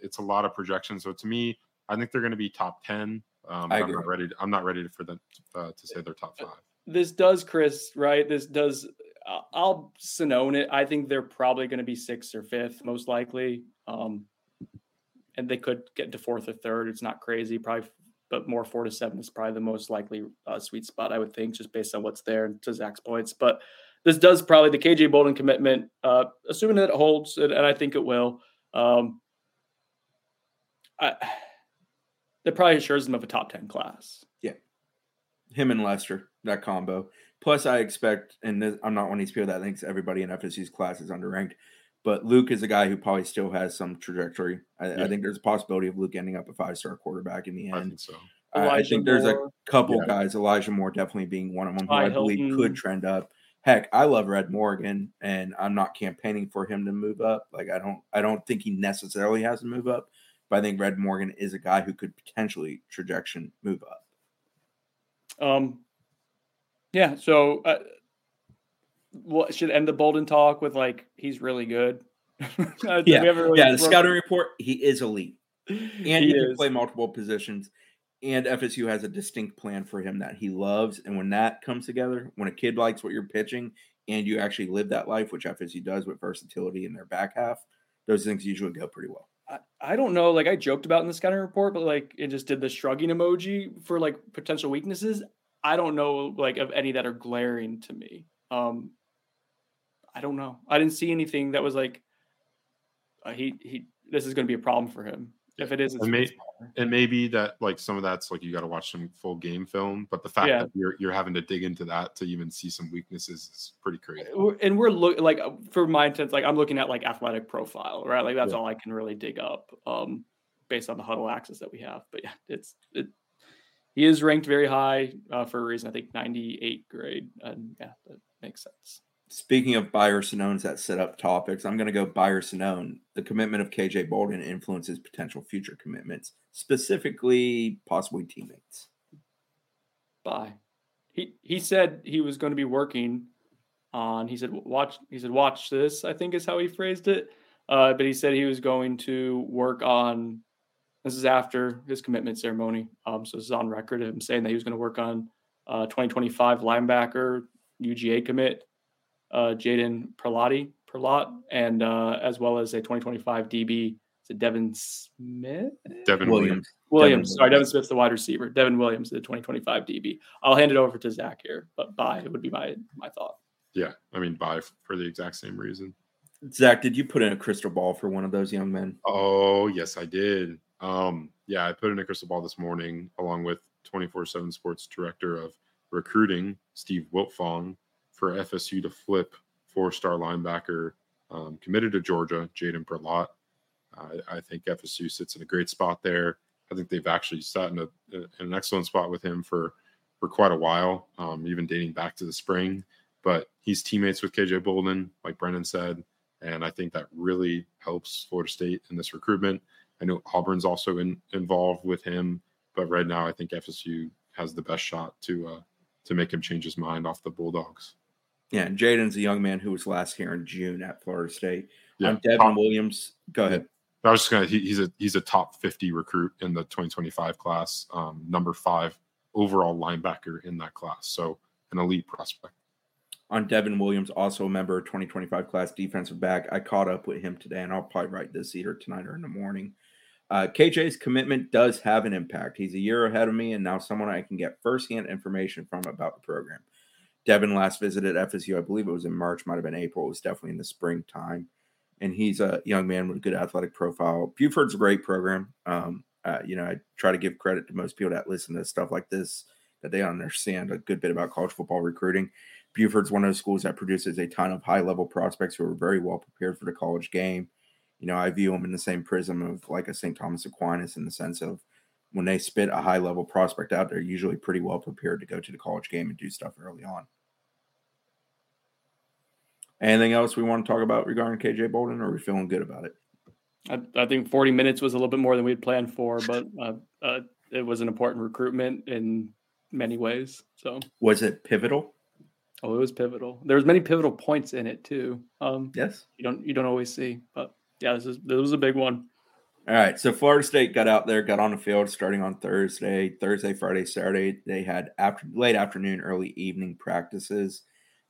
C: it's a lot of projections. So to me, I think they're going to be top 10. Um,
A: I
C: I'm not ready. To, I'm not ready for them uh, to say they're top five.
B: This does, Chris. Right. This does. Uh, I'll Sonnone it. I think they're probably going to be sixth or fifth, most likely. Um, and they could get to fourth or third. It's not crazy, probably, but more four to seven is probably the most likely uh, sweet spot, I would think, just based on what's there and to Zach's points. But this does probably the KJ Bolden commitment, uh, assuming that it holds, and, and I think it will. Um, I, that probably assures them of a top ten class.
A: Yeah, him and Lester, that combo. Plus, I expect, and this, I'm not one of these people that thinks everybody in FSU's class is underranked, but Luke is a guy who probably still has some trajectory. I, I think there's a possibility of Luke ending up a five star quarterback in the
C: I
A: end.
C: think so.
A: I, I
B: Elijah
A: think there's a couple
C: Yeah.
A: guys, Elijah Moore definitely being one of them, who
B: Ty
A: I believe could trend up. Heck, I love Red Morgan, and I'm not campaigning for him to move up. Like I don't, I don't think he necessarily has to move up, but I think Red Morgan is a guy who could potentially trajectory move up.
B: Um, yeah. So, uh, what should end the Bolden talk with like he's really good.
A: Yeah,
B: really
A: yeah, the scouting report, he is elite. And he,
B: He
A: can play multiple positions. And FSU has a distinct plan for him that he loves. And when that comes together, when a kid likes what you're pitching and you actually live that life, which FSU does with versatility in their back half, those things usually go pretty well.
B: I, don't know. Like I joked about in the scouting report, but like it just did the shrugging emoji for like potential weaknesses. I don't know like of any that are glaring to me. Um, I don't know. I didn't see anything that was like uh, he he. This is going to be a problem for him. If it is,
C: It may, it may be that like some of that's like you got to watch some full game film, but the fact
B: Yeah.
C: that you're you're having to dig into that to even see some weaknesses is pretty crazy.
B: And we're look like uh, for my intents, like I'm looking at like athletic profile, right? Like that's
C: Yeah.
B: all I can really dig up, um, based on the huddle access that we have. But yeah, it's it. He is ranked very high uh, for a reason. I think 98 grade, and yeah, that makes sense.
A: Speaking of Bayer Sonnones that set up topics, I'm going to go Bayer Sonnone. The commitment of KJ Bolden influences potential future commitments, specifically possibly teammates.
B: Bye. He he said he was going to be working on. He said watch. He said watch this. I think is how he phrased it. Uh, but he said he was going to work on. This is after his commitment ceremony. Um, so this is on record. Him saying that he was going to work on uh, 2025 linebacker UGA commit, uh, Jaden Perlotti, Perlotte, and uh, as well as a 2025 DB. Is it Devin Smith?
C: Devin Williams.
A: Williams.
B: Williams.
A: Devin
B: sorry, Devin
A: Williams.
B: Smith's the wide receiver. Devin Williams, the 2025 DB. I'll hand it over to Zach here, but bye. It would be my my thought.
C: Yeah, I mean, buy for the exact same reason.
A: Zach, did you put in a crystal ball for one of those young men?
C: Oh, yes, I did. Um, yeah, I put in a crystal ball this morning along with 24 7 sports director of recruiting, Steve Wiltfong, for FSU to flip four star linebacker um, committed to Georgia, Jaden Perlotte. I I think FSU sits in a great spot there. I think they've actually sat in, a, in an excellent spot with him for, for quite a while, um, even dating back to the spring. But he's teammates with KJ Bolden, like Brendan said. And I think that really helps Florida State in this recruitment. I know Auburn's also in, involved with him, but right now I think FSU has the best shot to uh, to make him change his mind off the Bulldogs.
A: Yeah, and Jaden's a young man who was last here in June at Florida State.
C: Yeah,
A: On Devin
C: top-
A: Williams, go ahead.
C: I was just gonna. He, he's a he's a top fifty recruit in the 2025 class, um, number five overall linebacker in that class. So an elite prospect.
A: On Devin Williams, also a member of 2025 class defensive back. I caught up with him today, and I'll probably write this either tonight or in the morning. Uh, KJ's commitment does have an impact. He's a year ahead of me, and now someone I can get firsthand information from about the program. Devin last visited FSU, I believe it was in March, might have been April. It was definitely in the springtime. And he's a young man with a good athletic profile. Buford's a great program. Um, uh, you know, I try to give credit to most people that listen to stuff like this that they understand a good bit about college football recruiting. Buford's one of those schools that produces a ton of high level prospects who are very well prepared for the college game. You know, I view them in the same prism of like a St. Thomas Aquinas in the sense of when they spit a high level prospect out, they're usually pretty well prepared to go to the college game and do stuff early on. Anything else we want to talk about regarding KJ Bolden, or are we feeling good about it?
B: I, I think 40 minutes was a little bit more than we had planned for, but uh, uh, it was an important recruitment in many ways. So,
A: Was it pivotal?
B: oh, it was pivotal. There was many pivotal points in it too. Um,
A: Yes.
B: you don't you don't always see, but yeah, this is this was a big one.
A: All right. So Florida State got out there, got on the field starting on Thursday, Thursday, Friday, Saturday. They had after late afternoon, early evening practices.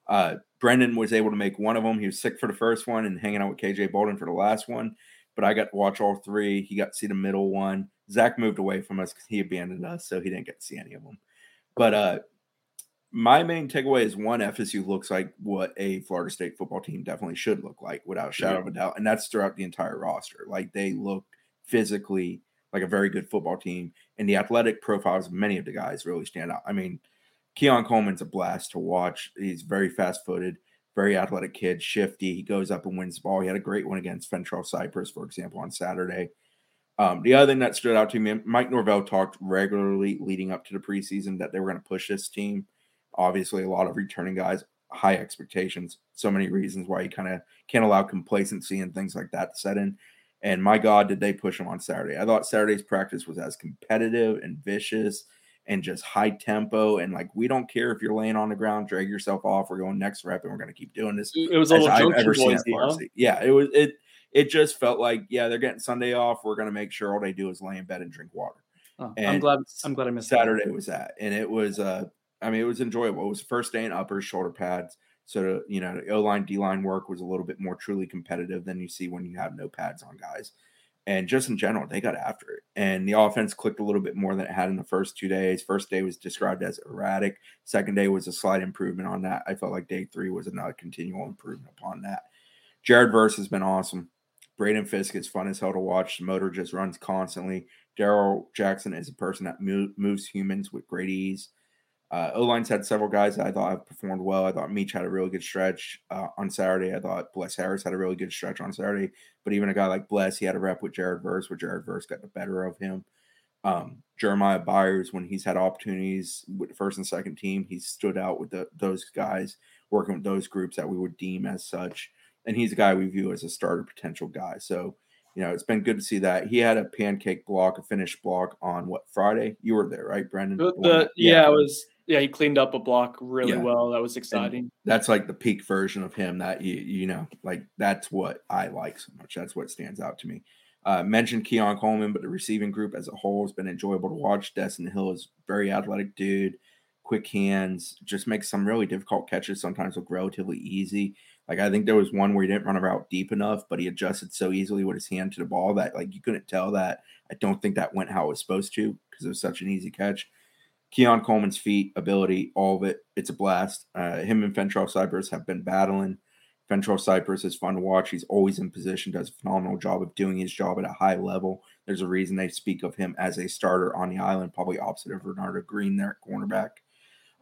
A: Uh, Brendan was able to make one of them. He was sick for the first one and hanging out with KJ Bolden for the last one. But I got to watch all three. He got to see the middle one. Zach moved away from us because he abandoned us, so he didn't get to see any of them. But uh, my main takeaway is one FSU looks like what a Florida State football team definitely should look like, without a shadow of a doubt, and that's throughout the entire roster. Like they look physically like a very good football team, and the athletic profiles of many of the guys really stand out. I mean, Keon Coleman's a blast to watch. He's very fast footed, very athletic kid, shifty. He goes up and wins the ball. He had a great one against Fentrell Cypress, for example, on Saturday. Um, the other thing that stood out to me, Mike Norvell talked regularly leading up to the preseason that they were going to push this team. Obviously, a lot of returning guys, high expectations, so many reasons why you kind of can't allow complacency and things like that to set in. And my God, did they push them on Saturday? I thought Saturday's practice was as competitive and vicious and just high tempo. And like, we don't care if you're laying on the ground, drag yourself off. We're going next rep and we're going to keep doing this.
B: It was a little
A: I've ever seen at
B: huh?
A: Yeah, it was it. It just felt like yeah, they're getting Sunday off. We're going to make sure all they do is lay in bed and drink water.
B: Oh, I'm glad. I'm glad I missed that.
A: Saturday was that, and it was uh, I mean, it was enjoyable. It was first day in uppers, shoulder pads. So to, you know, O line, D line work was a little bit more truly competitive than you see when you have no pads on guys. And just in general, they got after it. And the offense clicked a little bit more than it had in the first two days. First day was described as erratic. Second day was a slight improvement on that. I felt like day three was another continual improvement upon that. Jared Verse has been awesome. Braden Fisk is fun as hell to watch. The motor just runs constantly. Darrell Jackson is a person that mo- moves humans with great ease. Uh, O line's had several guys that I thought have performed well. I thought Meach had a really good stretch uh, on Saturday. I thought Bless Harris had a really good stretch on Saturday. But even a guy like Bless, he had a rep with Jared Verse, where Jared Verse got the better of him. Um, Jeremiah Byers, when he's had opportunities with the first and second team, he stood out with the, those guys, working with those groups that we would deem as such. And he's a guy we view as a starter potential guy. So, you know, it's been good to see that. He had a pancake block, a finished block on what Friday? You were there, right, Brendan?
B: The,
A: The that-
B: yeah, it was. Yeah, he cleaned up a block really
A: Yeah.
B: well. That was exciting.
A: that's like the peak version of him that you you know like that's what i like so much that's what stands out to me uh mentioned keon coleman but the receiving group as a whole has been enjoyable to watch destyn hill is very athletic dude quick hands just makes some really difficult catches sometimes look relatively easy like i think there was one where he didn't run a route deep enough but he adjusted so easily with his hand to the ball that like you couldn't tell that i don't think that went how it was supposed to because it was such an easy catch Keon Coleman's feet, ability, all of it, it's a blast. Uh, him and Fentrell Cypress have been battling. Fentrell Cypress is fun to watch. He's always in position, does a phenomenal job of doing his job at a high level. There's a reason they speak of him as a starter on the island, probably opposite of Renardo Green there at cornerback.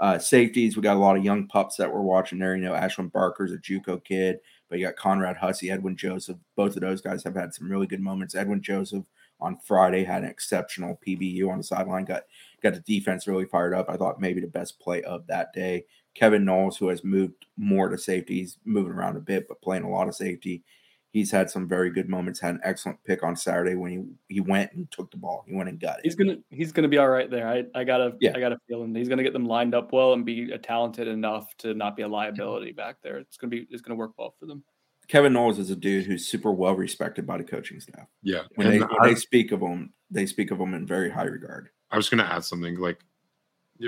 A: Uh, safeties, we got a lot of young pups that we're watching there. You know, Ashlynd Barker's a JUCO kid, but you got Conrad Hussey, Edwin Joseph. Both of those guys have had some really good moments. Edwin Joseph on Friday had an exceptional PBU on the sideline, got got the defense really fired up. I thought maybe the best play of that day. Kevin Knowles, who has moved more to safety, he's moving around a bit, but playing a lot of safety. He's had some very good moments. Had an excellent pick on Saturday when he, he went and took the ball. He went and got it.
B: He's gonna he's gonna be all right there. I I got a
A: Yeah.
B: I got a feeling he's gonna get them lined up well and be talented enough to not be a liability back there. It's gonna be it's gonna work well for them.
A: Kevin Knowles is a dude who's super well respected by the coaching staff.
C: Yeah.
A: When
C: and
A: they when
C: I,
A: they speak of him, they speak of him in very high regard.
C: I was going to add something like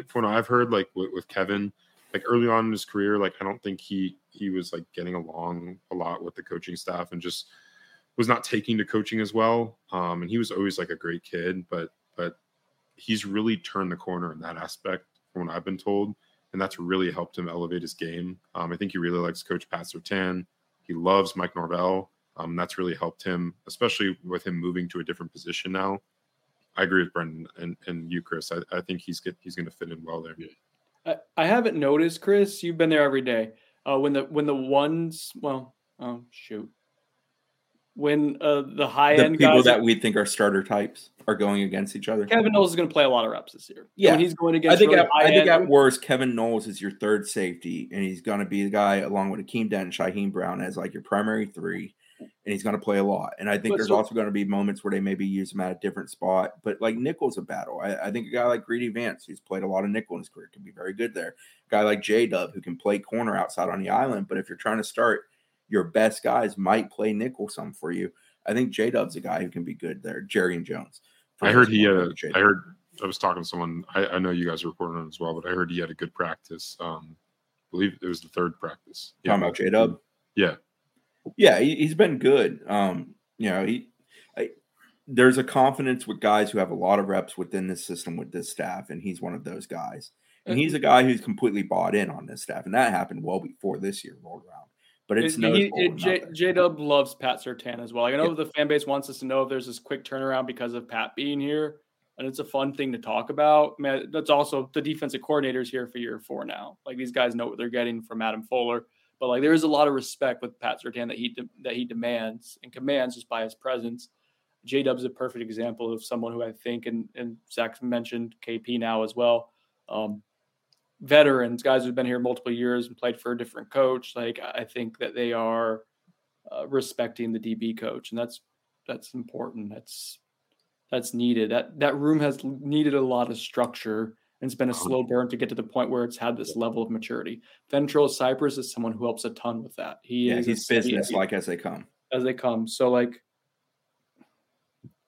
C: from what I've heard, like with, with Kevin, like early on in his career, like I don't think he he was like getting along a lot with the coaching staff and just was not taking to coaching as well. Um, and he was always like a great kid, but but he's really turned the corner in that aspect from what I've been told, and that's really helped him elevate his game. Um, I think he really likes Coach Pat Surtain. He loves Mike Norvell. Um, that's really helped him, especially with him moving to a different position now. I agree with Brendan and, and you, Chris. I, I think he's get, he's going to fit in well there.
B: I, I haven't noticed, Chris. You've been there every day. Uh, when the when the ones, well, oh shoot, when uh, the high
A: The
B: end
A: people
B: guys,
A: that we think are starter types are going against each other.
B: Kevin Knowles is going to play a lot of reps this year.
A: Yeah.
B: when he's going
A: I
B: against.
A: think
B: really
A: at, I think
B: high-end-
A: at worst, Kevin Knowles is your third safety, and he's going to be the guy along with Akeem Dent and Shyheim Brown as like your primary three, and he's going to play a lot. And I think
B: But
A: there's
B: so-
A: also going to be moments where they maybe use him at a different spot. But like nickel's a battle. I, I think a guy like Greedy Vance, who's played a lot of nickel in his career, can be very good there. A guy like J Dub, who can play corner outside on the island, but if you're trying to start, your best guys might play nickel some for you. I think J Dub's a guy who can be good there. Jarrian Jones.
C: I heard he
A: who
C: had.
A: don't
C: A,
A: know J-Dub.
C: I heard. I was talking to someone. I, I know you guys are reporting on as well, but I heard he had a good practice. Um, I believe it was the third practice.
A: Talking about J Dub.
C: Yeah.
A: Yeah, he, he's been good. Um, you know, he I, there's a confidence with guys who have a lot of reps within this system with this staff, and he's one of those guys. And he's a guy who's completely bought in on this staff, and that happened well before this year rolled around. But it's
B: It- J- Dub loves Pat Surtain as well. Like, I know the fan base wants us to know if there's this quick turnaround because of Pat being here, and it's a fun thing to talk about. Man, that's also the defensive coordinators here for year four now. Like these guys know what they're getting from Adam Fuller, but like there is a lot of respect with Pat Surtain that he de- that he demands and commands just by his presence. J Dub's a perfect example of someone who I think, and and Zach mentioned KP now as well. Um, veterans, guys who've been here multiple years and played for a different coach. Like I think that they are uh, respecting the DB coach, and that's that's important. That's that's needed. That that room has needed a lot of structure, and it's been a slow burn to get to the point where it's had this level of maturity. Fentrell Cypress is someone who helps a ton with that. He
A: yeah,
B: is
A: he's business like as they come.
B: as they come. So like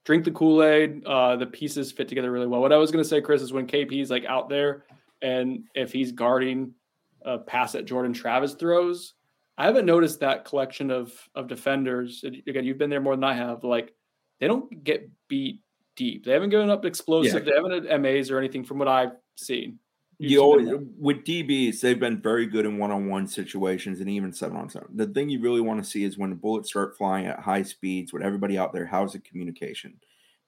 B: drink the Kool Aid. Uh, the pieces fit together really well. What I was going to say, Chris, is when KP's like out there and if he's guarding a pass that Jordan Travis throws, I haven't noticed that collection of of defenders. Again, you've been there more than I have. Like they don't get beat deep. They haven't given up explosive. Yeah. They haven't had MAs or anything from what I've seen.
A: You always, with DBs, they've been very good in one-on-one situations and even seven-on-seven. The thing you really want to see is when the bullets start flying at high speeds with everybody out there. How's the communication?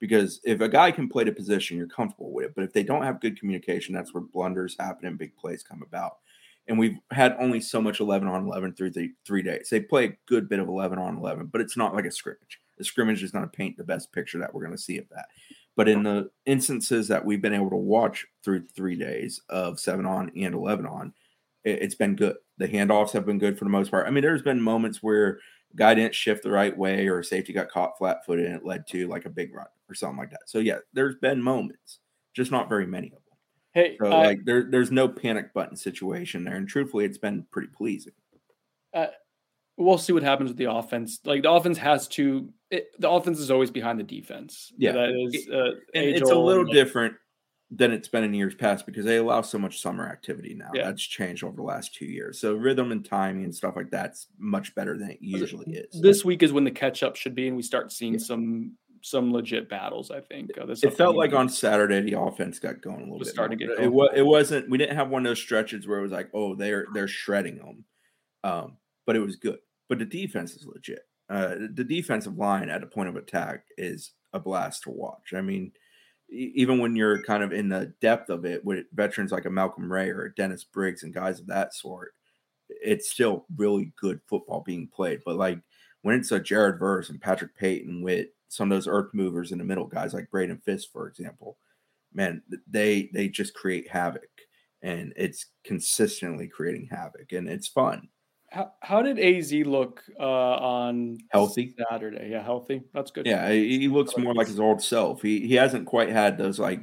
A: Because if a guy can play the position, you're comfortable with it. But if they don't have good communication, that's where blunders happen and big plays come about. And we've had only so much 11 on 11 through the three days. They play a good bit of 11 on 11, but it's not like a scrimmage. The scrimmage is going to paint the best picture that we're going to see of that. But in the instances that we've been able to watch through three days of seven on and 11 on, it, has been good. The handoffs have been good for the most part. I mean, there's been moments where guy didn't shift the right way or safety got caught flat footed and it led to like a big run or something like that. So, yeah, there's been moments, just not very many of them.
B: Hey,
A: so, uh, like there, there's no panic button situation there. And truthfully, it's been pretty pleasing.
B: Uh, we'll see what happens with the offense. Like the offense has to. It, the offense is always behind the defense.
A: Yeah,
B: that is. Uh,
A: it's a little different than it's been in years past because they allow so much summer activity now. Yeah. That's changed over the last two years. So rhythm and timing and stuff like that's much better than it usually is.
B: This week is when the catch up should be, and we start seeing yeah. some some legit battles. I think
A: uh, it felt like on Saturday the offense got going a little bit. Starting to get it, it, it wasn't. We didn't have one of those stretches where it was like, oh, they're they're shredding them, um, but it was good but the defense is legit. Uh, the defensive line at a point of attack is a blast to watch. I mean, even when you're kind of in the depth of it with veterans like a Malcolm Ray or Dennis Briggs and guys of that sort, it's still really good football being played. But like when it's a Jared Verse and Patrick Payton with some of those earth movers in the middle, guys like Braden Fisk, for example, man, they they just create havoc, and it's consistently creating havoc, and it's fun.
B: How, how did AZ look uh, on
A: healthy
B: Saturday? Yeah, healthy. That's good.
A: Yeah, he looks more like his old self. He he hasn't quite had those like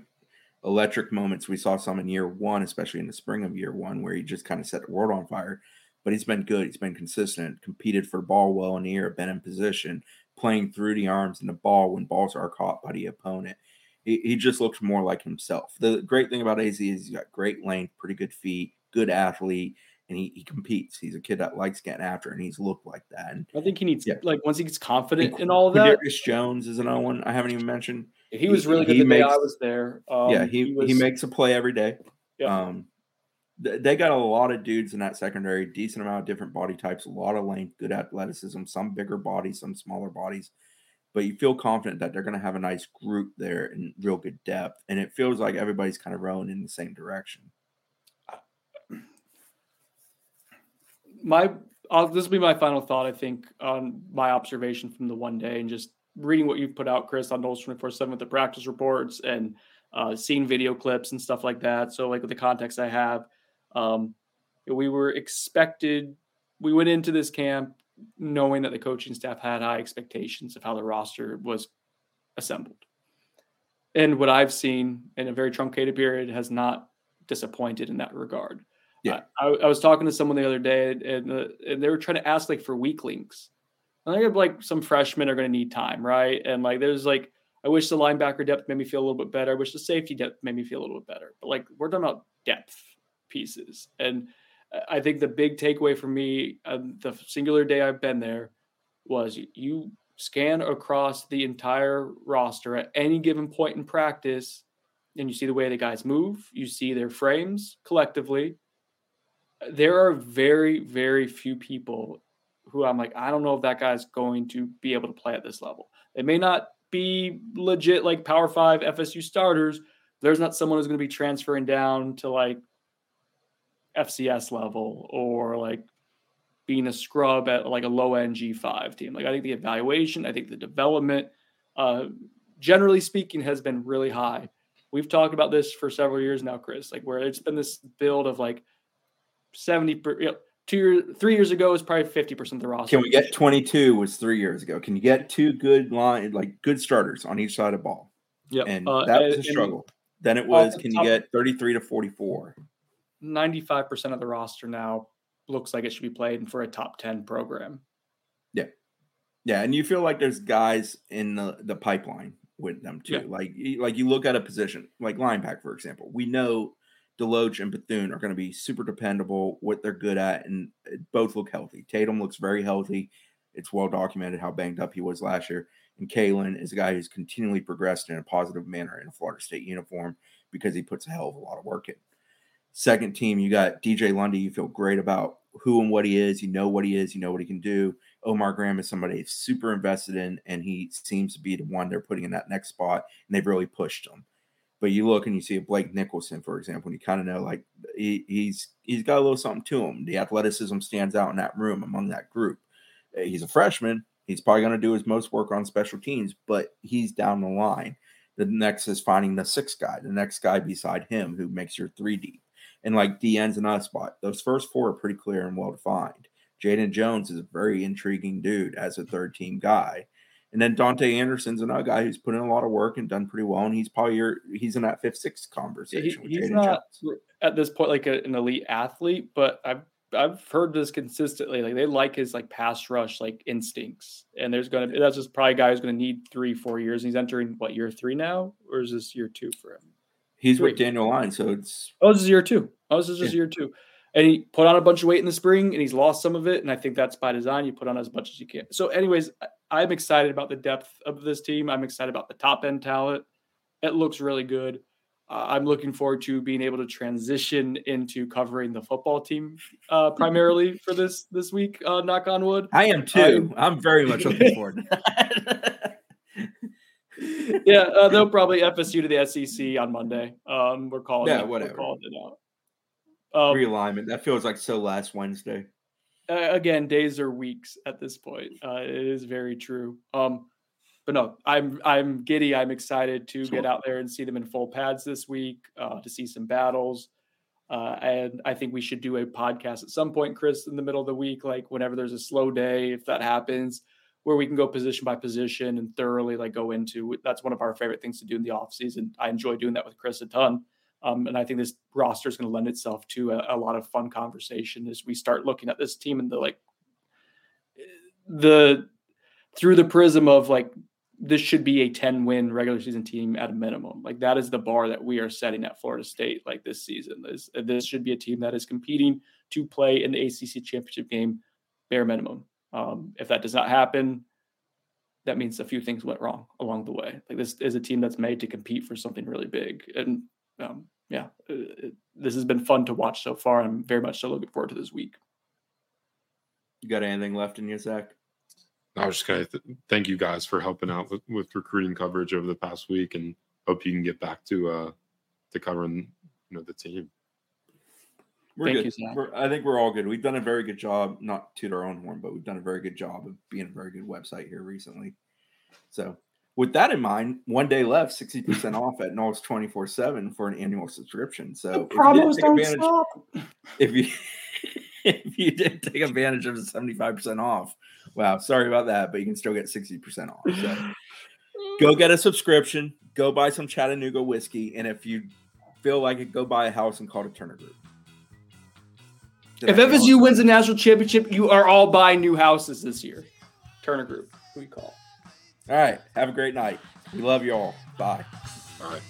A: electric moments we saw some in year one, especially in the spring of year one, where he just kind of set the world on fire. But he's been good. He's been consistent. Competed for the ball well in the air. Been in position, playing through the arms and the ball when balls are caught by the opponent. He, he just looks more like himself. The great thing about AZ is he's got great length, pretty good feet, good athlete and he, he competes. He's a kid that likes getting after, and he's looked like that. And
B: I think he needs yeah. like once he gets confident and in all that.
A: Chris Jones is another one I haven't even mentioned.
B: He was really good the makes, day I was there.
A: Um, yeah, he he, was, he makes a play every day. Yeah. Um, th- they got a lot of dudes in that secondary, decent amount of different body types, a lot of length, good athleticism, some bigger bodies, some smaller bodies. But you feel confident that they're going to have a nice group there and real good depth, and it feels like everybody's kind of rowing in the same direction.
B: My uh, this will be my final thought. I think on my observation from the one day and just reading what you've put out, Chris, on twenty four seven with the practice reports and uh, seeing video clips and stuff like that. So, like with the context I have, um, we were expected. We went into this camp knowing that the coaching staff had high expectations of how the roster was assembled. And what I've seen in a very truncated period has not disappointed in that regard. Yeah, I, I, was talking to someone the other day, and, uh, and they were trying to ask like for weaklings. And I think like some freshmen are going to need time, right? And like there's like I wish the linebacker depth made me feel a little bit better. I wish the safety depth made me feel a little bit better. But like we're talking about depth pieces, and I think the big takeaway for me, uh, the singular day I've been there, was you scan across the entire roster at any given point in practice, and you see the way the guys move. You see their frames collectively there are very, very few people who I'm like, I don't know if that guy's going to be able to play at this level. They may not be legit like Power Five FSU starters. There's not someone who's going to be transferring down to like FCS level or like being a scrub at like a low end G5 team. Like I think the evaluation, I think the development, uh, generally speaking, has been really high. We've talked about this for several years now, Chris. Like where it's been this build of like 70 per, you know, two years, three years ago was probably 50% of the roster.
A: Can we get 22 was three years ago. Can you get two good line, like good starters on each side of ball?
B: Yeah.
A: And uh, that was a struggle. then it was, can you get 33 to 44?
B: 95% of the roster now looks like it should be played for a top 10 program.
A: Yeah. Yeah. And you feel like there's guys in the, the pipeline with them too.
B: Yeah.
A: Like like you look at a position like linebacker, for example. We know Deloach and Bethune are going to be super dependable, what they're good at, and uh, both look healthy. Tatum looks very healthy. It's well documented how banged up he was last year. And Kalen is a guy who's continually progressed in a positive manner in a Florida State uniform because he puts a hell of a lot of work in. Second team, you got DJ Lundy. You feel great about who and what he is. You know what he is. You know what he can do. Omar Graham is somebody super invested in, and he seems to be the one they're putting in that next spot, and they've really pushed him. But you look and you see a Blake Nichelson, for example, and you kind of know like he, he's he's got a little something to him. The athleticism stands out in that room among that group. Uh, He's a freshman. He's probably going to do his most work on special teams, but he's down the line. The next is finding the sixth guy, the next guy beside him who makes your three deep. And like D ends another spot. Those first four are pretty clear and well defined. Jaden Jones is a very intriguing dude as a third team guy. And then Dante Anderson's another guy who's put in a lot of work and done pretty well. And he's probably your he's in that fifth, sixth
B: He-
A: conversation with
B: he's
A: Jaden
B: not
A: Jones.
B: at this point like a, an elite athlete, but I've I've heard this consistently. Like they like his like pass rush like instincts, and there's gonna be that's just probably a guy who's gonna need three four years. And he's entering what year three now, or is this year two for him?
A: He's
B: Three.
A: with Daniel Line, so it's
B: Oh, this is year two. Oh, this is just year two. And he put on a bunch of weight in the spring and he's lost some of it. And I think that's by design. You put on as much as you can. So, anyways, I'm excited about the depth of this team. I'm excited about the top end talent. It looks really good. Uh, I'm looking forward to being able to transition into covering the football team uh, primarily for this this week. Uh, knock on wood.
A: I am too. I'm very much looking forward. to that.
B: yeah, uh, they'll probably FSU to the SEC on Monday. Um, we're calling
A: Yeah,
B: it,
A: whatever.
B: calling it out. Um,
A: Realignment. That feels like so last Wednesday.
B: Uh, again, days are weeks at this point. Uh, it is very true. Um, but no, I'm I'm giddy. I'm excited to
A: Sure.
B: get out there and see them in full pads this week, uh, to see some battles. Uh, and I think we should do a podcast at some point, Chris, in the middle of the week, like whenever there's a slow day, if that happens, where we can go position by position and thoroughly like go into. That's one of our favorite things to do in the off season. I enjoy doing that with Chris a ton. Um, and I think this roster is going to lend itself to a, a lot of fun conversation as we start looking at this team and the like the through the prism of like this should be a 10 win regular season team at a minimum. Like that is the bar that we are setting at Florida State like this season. This, this should be a team that is competing to play in the ACC championship game bare minimum. Um, if that does not happen, that means a few things went wrong along the way. Like this is a team that's made to compete for something really big. And um, yeah, it, it- this has been fun to watch so far. I'm very much so looking forward to this week.
A: You got anything left in you, Zach?
C: I was just gonna th- thank you guys for helping out with, with recruiting coverage over the past week, and hope you can get back to uh to covering you know the team.
A: We're
B: Thank
A: good.
B: you, Zach.
A: We're, I think we're all good. We've done a very good job, not to our own horn, but we've done a very good job of being a very good website here recently. So, with that in mind, one day left, 60% off at Noles 24 7 for an annual subscription. So, if you, didn't take advantage, if you if you didn't take advantage of the 75% off, wow, sorry about that, but you can still get 60% off. So, go get a subscription, go buy some Chattanooga whiskey, and if you feel like it, go buy a house and call it Turner Group. Did
B: If
A: I
B: FSU wins the national championship, you are all buying new houses this year. Turner Group, who we call.
A: All right, have a great night. We love you all. Bye.
C: All right.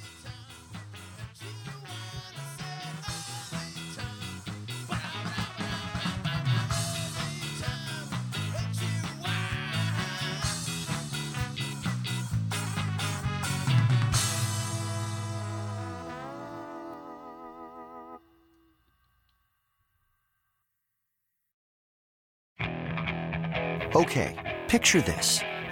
D: Okay, picture this.